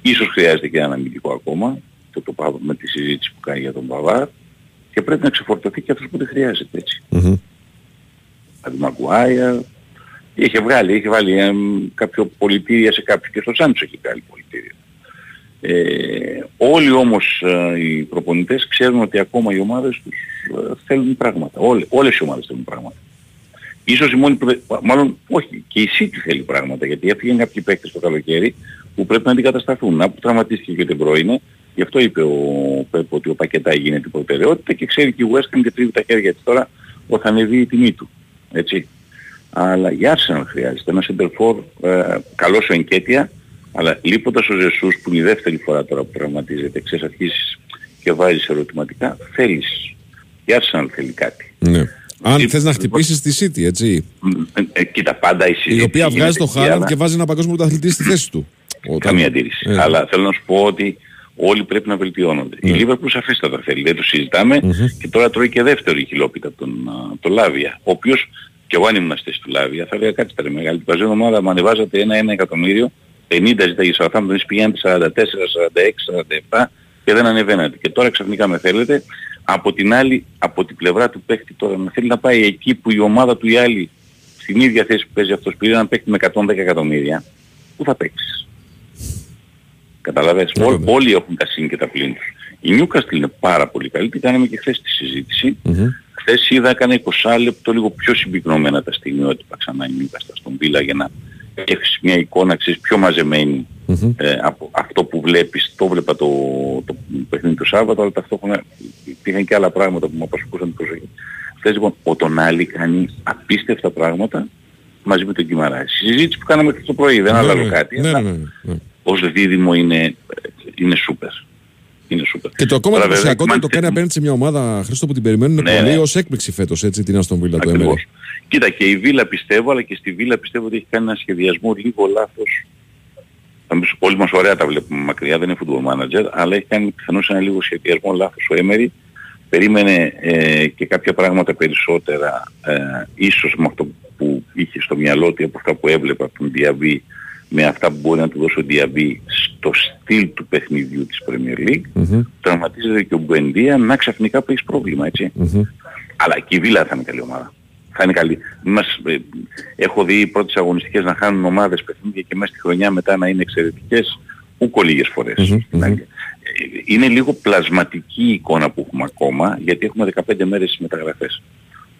ίσως χρειάζεται και έναν αμυντικό ακόμα, το, το, πάω με τη συζήτηση που κάνει για τον Παβάρ. Και πρέπει να ξεφορτωθεί και αυτός που δεν χρειάζεται έτσι. Μμμ. Δηλαδή Μαγκουάια, είχε βγάλει, είχε βάλει ε, κάποιο πολιτήρια σε κάποιο και στο Σάντσο έχει βγάλει πολιτήρια. Ε, όλοι όμως ε, οι προπονητές ξέρουν ότι ακόμα οι ομάδες τους ε, θέλουν πράγματα. Όλε, όλες οι ομάδες θέλουν πράγματα. Ίσως η μόνη που δεν- μάλλον όχι, και η City θέλει πράγματα γιατί έφυγαν κάποιοι παίκτες το καλοκαίρι που πρέπει να αντικατασταθούν. Να που τραυματίστηκε και ο Τεμπρόινε, Γι' αυτό είπε ο Πέπ ότι ο Πακετά γίνεται η προτεραιότητα και ξέρει και η West Ham και τρίβει τα χέρια της τώρα ότι θα ανεβεί η τιμή του. Έτσι. Αλλά η Arsenal χρειάζεται. Ένα center ε, καλός ο Ενκέτια, αλλά λείποντας ο Ζεσούς που είναι η δεύτερη φορά τώρα που τραυματίζεται, ξέρεις αρχίσεις και βάζεις ερωτηματικά, θέλεις. Η Arsenal θέλει κάτι. Ναι. Αν Ε, θες να λοιπόν- χτυπήσεις τη City, έτσι. Ε, ε, κοίτα πάντα η Η συζήτηση οποία βγάζει γίνεται το εκεί, Χάραντ αλλά- και βάζει ένα παγκόσμιο πρωταθλητή στη θέση του. Όταν- Καμία αντίρρηση. Ε, Αλλά θέλω να σου πω ότι όλοι πρέπει να βελτιώνονται. Ναι. Η Λίβερπουλ σαφέστατα θέλει, δεν το συζηταμε και τώρα τρώει και δεύτερη χιλόπιτα από τον, α, τον Λάβια. Ο οποίος και εγώ αν ήμουν στη θέση του Λάβια θα έλεγα κάτι τώρα μεγάλη. Την παζένη ομάδα μου ανεβάζατε ένα-ένα εκατομμύριο, 50 ζητάει η Southampton, εσείς πηγαίνετε 44, 46, 47 και δεν ανεβαίνατε. Και τώρα ξαφνικά με θέλετε. Από την άλλη, από την πλευρά του παίχτη τώρα να θέλει να πάει εκεί που η ομάδα του η άλλη στην ίδια θέση που παίζει αυτός πήρε να παίχτη με 110 εκατομμύρια, πού θα παίξεις; Καταλαβες. Ναι, Ό- ναι. όλοι έχουν τα συν και τα πλήν τους. Η Newcastle είναι πάρα πολύ καλή. Τι κάναμε και χθες τη συζήτηση. Μμμ. Χθες είδα έκανε 20 λεπτό λίγο πιο συμπυκνωμένα τα στιγμιότυπα ξανά η Newcastle στον Βίλα για να έχεις μια εικόνα ξέρεις, πιο μαζεμένη Μμμ. ε, από αυτό που βλέπεις. Το βλέπα το, το παιχνίδι του Σάββατο, αλλά ταυτόχρονα υπήρχαν και άλλα πράγματα που μου απασχολούσαν την προσοχή. Χθες λοιπόν ο Τονάλι κάνει απίστευτα πράγματα μαζί με τον Κιμαρά. Στη συζήτηση που κάναμε και το πρωί, δεν Ναι, άλλαζω ναι, κάτι. ναι, αλλά ναι, ναι, ναι. ως δίδυμο είναι, είναι σούπερ. Είναι σούπερ. Και το ακόμα Τώρα, βέβαια, εντυπωσιακό είναι ότι το Manchester- κάνει απέναντι σε μια ομάδα Χρήστο που την περιμένουν Ναι, πολύ ναι. ως έκπληξη φέτος, έτσι, την Αστον Βίλα του Ακριβώς. Έμερι. Κοίτα και η Βίλα πιστεύω, αλλά και στη Βίλα πιστεύω ότι έχει κάνει ένα σχεδιασμό λίγο λάθος. Θα μου πεις, όλοι μας ωραία τα βλέπουμε μακριά, δεν είναι football manager, αλλά έχει κάνει πιθανώς ένα λίγο σχεδιασμό λάθος ο Έμερι. Περίμενε ε, και κάποια πράγματα περισσότερα, ε, ίσως με αυτό που είχε στο μυαλό του από αυτά που έβλεπε από τον Διαβή, με αυτά που μπορεί να του δώσει ο Διαβή στο στυλ του παιχνιδιού της Premier League. Μμμ, Τραυματίζεται και ο Μπουεντία να ξαφνικά που έχεις πρόβλημα, έτσι. μμμ. Αλλά και η Βίλα θα είναι καλή ομάδα. Θα είναι καλή. Μας, ε, έχω δει οι πρώτες αγωνιστικές να χάνουν ομάδες παιχνίδια και μέσα στη χρονιά μετά να είναι εξαιρετικές ούκο λίγες φορές. Μμμ, στην μμμ. Αγγλία. Ε, Είναι λίγο πλασματική η εικόνα που έχουμε ακόμα γιατί έχουμε 15 μέρες στις μεταγραφές.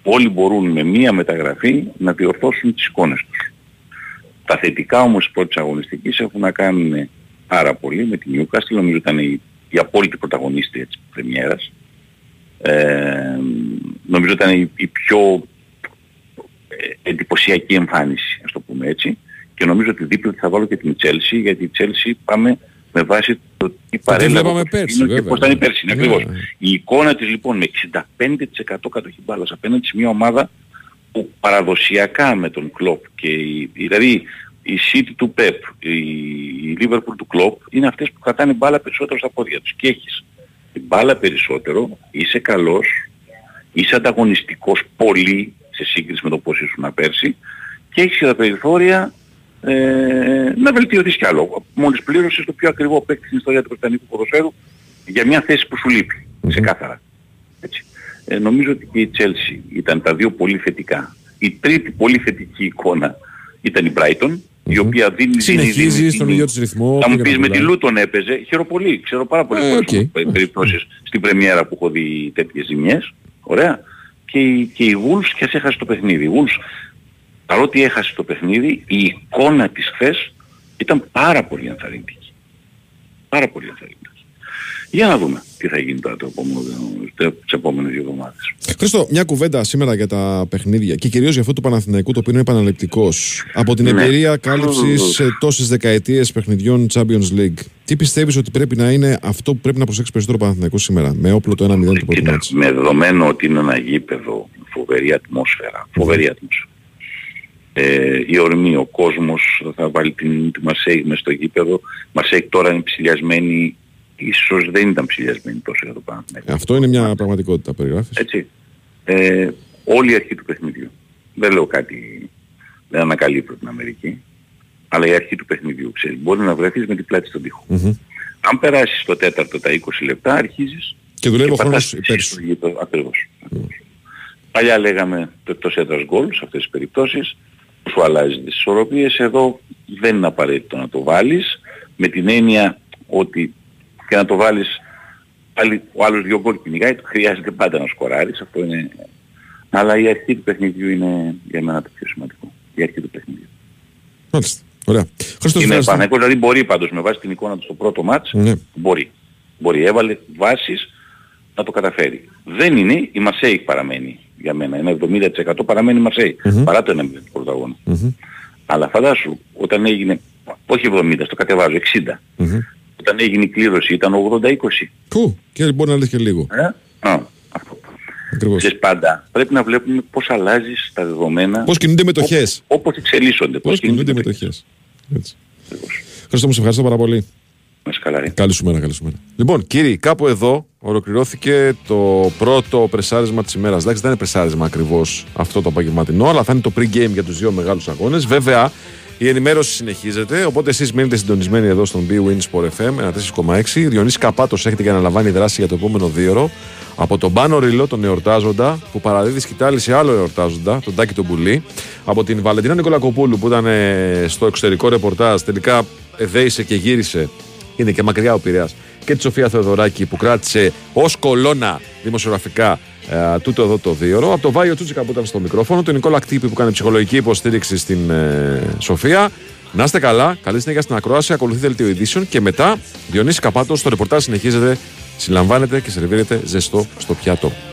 Όλοι μπορούν με μία μεταγραφή να διορθώσουν τις εικόνες τους. Τα θετικά όμως της πρώτης αγωνιστικής έχουν να κάνουν πάρα πολύ με την Newcastle. Νομίζω ήταν η, η απόλυτη πρωταγωνίστρια της πρεμιέρας. Ε, νομίζω ήταν η, η πιο ε, εντυπωσιακή εμφάνιση, ας το πούμε έτσι. Και νομίζω ότι δίπλα θα βάλω και την Chelsea, γιατί η Chelsea πάμε με βάση το τι παρέλαβε βλέπαμε ο πέρσι, Ποτσετίνο και βέβαια. πώς ήταν η πέρσι. Ναι. Ακριβώς. Η εικόνα της λοιπόν με 65% κατοχή μπάλας απέναντι σε μια ομάδα που παραδοσιακά με τον Κλόπ και η, δηλαδή η City του Pep, η, η Liverpool του Κλόπ είναι αυτές που κρατάνε μπάλα περισσότερο στα πόδια τους. Και έχεις την μπάλα περισσότερο, είσαι καλός, είσαι ανταγωνιστικός πολύ σε σύγκριση με το πώς ήσουν πέρσι και έχεις και τα περιθώρια ε, να βελτιωθείς κι άλλο. Μόλις πλήρωσες το πιο ακριβό παίκτη στην ιστορία του Βρετανικού ποδοσφαίρου για μια θέση που σου λείπει, ξεκάθαρα. Έτσι. Ε, νομίζω ότι και η Chelsea ήταν τα δύο πολύ θετικά. Η τρίτη πολύ θετική εικόνα ήταν η Brighton, η οποία δίνει... Συνεχίζει δίνει- στον δίνει- ίδιο της ρυθμό. θα μου πήγαινε πεις με πολλά. τη Λούτον έπαιζε, χαίρω πολύ, ξέρω πάρα πολλές Ε, φορές OK. okay. περιπτώσεις στην πρεμιέρα που έχω δει τέτοιες ζημιές, ωραία, και η, και η Wolves και ας έχασε το παιχνίδι. Η Wolves, παρότι έχασε το παιχνίδι, η εικόνα της χθες ήταν πάρα πολύ ενθαρρυντική. Πάρα πολύ ενθαρρυντική. Για να δούμε τι θα γίνει τώρα το επόμενο, τις επόμενες δύο εβδομάδες. Χρήστο, μια κουβέντα σήμερα για τα παιχνίδια και κυρίως για αυτό του Παναθηναϊκού το οποίο είναι επαναληπτικός. Από την Ναι. εμπειρία κάλυψης τόσες δεκαετίες παιχνιδιών Champions League, τι πιστεύεις ότι πρέπει να είναι αυτό που πρέπει να προσέξει περισσότερο ο Παναθηναϊκός σήμερα, με όπλο το 1-0 του πρώτου Κοίτα, μάτς; με δεδομένο ότι είναι ένα γήπεδο, φοβερή ατμόσφαιρα, φοβερή ατμόσφαιρα. Ε, η ορμή, ο κόσμος θα βάλει την, τη Μαρσέη μες στο γήπεδο. Μαρσέη τώρα είναι ψηλιασμένη, ίσως δεν ήταν ψηλιασμένη τόσο για το Παναθηναϊκό. Αυτό είναι μια πραγματικότητα, περιγράφεις. Έτσι. Ε, όλη η αρχή του παιχνιδιού. Δεν λέω κάτι, δεν ανακαλύπτω την Αμερική, αλλά η αρχή του παιχνιδιού, ξέρεις, μπορεί να βρεθείς με την πλάτη στον τοίχο. Αν περάσεις το τέταρτο τα 20 λεπτά, αρχίζεις Και δουλεύει ο πατάς χρόνος εσύ υπέρ στο σου. γήπεδο. Ακριβώς. Ακριβώς. Παλιά λέγαμε το εκτός έδρας γκολ σε αυτές τις περιπτώσεις, που σου αλλάζει τις ισορροπίες. Εδώ δεν είναι απαραίτητο να το βάλεις, με την έννοια ότι και να το βάλεις πάλι ο άλλος δύο γκολ κυνηγάει, του χρειάζεται πάντα να σκοράρεις, αυτό είναι... Αλλά η αρχή του παιχνιδιού είναι για μένα το πιο σημαντικό. Η αρχή του παιχνιδιού. Μάλιστα. Ωραία. Χρήστο, Είναι ευχαριστώ. πανεκό, δηλαδή μπορεί πάντως με βάση την εικόνα του στο πρώτο μάτς, Ναι. μπορεί. Μπορεί, έβαλε βάσεις να το καταφέρει. Δεν είναι, η Μασέη παραμένει για μένα. Ένα 70% παραμένει η μασεη παρά το 1 του πρώτου αγώνα. Αλλά φαντάσου, όταν έγινε, όχι 70, το κατεβάζω, 60. Όταν έγινε η κλήρωση ήταν 80-20. Πού, και μπορεί να λες και λίγο. Ε; Α, αυτό. Ακριβώς. Ξέρεις πάντα, πρέπει να βλέπουμε πώς αλλάζεις τα δεδομένα. Πώς κινούνται μετοχές. Όπως, όπως εξελίσσονται. Πώς κινούνται μετοχές. Έτσι. Χριστό μου, σε ευχαριστώ πάρα πολύ. Να είσαι καλά, ρε. Καλή σου μέρα, καλή σου μέρα. Λοιπόν, κύριοι, κάπου εδώ ολοκληρώθηκε το πρώτο πρεσάρισμα της ημέρας. Εντάξει, δεν είναι πρεσάρισμα ακριβώς αυτό το απογευματινό, αλλά θα είναι το pre-game για τους δύο μεγάλους αγώνες. Βέβαια, η ενημέρωση συνεχίζεται, οπότε εσείς μείνετε συντονισμένοι εδώ στον B-Win Sport FM 104,6. Διονύση Καπάτος έχετε και αναλαμβάνει δράση για το επόμενο δίωρο. Από τον Πάνο Ριλό, τον εορτάζοντα, που παραδίδει σκητάλη σε άλλο εορτάζοντα, τον Τάκη τον Πουλή. Από την Βαλεντίνα Νικολακοπούλου, που ήταν ε, στο εξωτερικό ρεπορτάζ, τελικά εδέησε και γύρισε. Είναι και μακριά ο Πειραιάς. Και τη Σοφία Θεοδωράκη που κράτησε ως κολόνα δημοσιογραφικά ε, τούτο εδώ το δίωρο. Από τον Βάιο Τσούτσικα που ήταν στο μικρόφωνο. Τον Νικόλα Κτύπη που κάνει ψυχολογική υποστήριξη στην ε, Σοφία. Να είστε καλά. Καλή συνέχεια στην ακρόαση. Ακολουθεί δελτίο ειδήσεων. Και μετά Διονύση Καπάτο. Το ρεπορτάζ συνεχίζεται. Συλλαμβάνεται και σερβίρεται ζεστό στο πιάτο.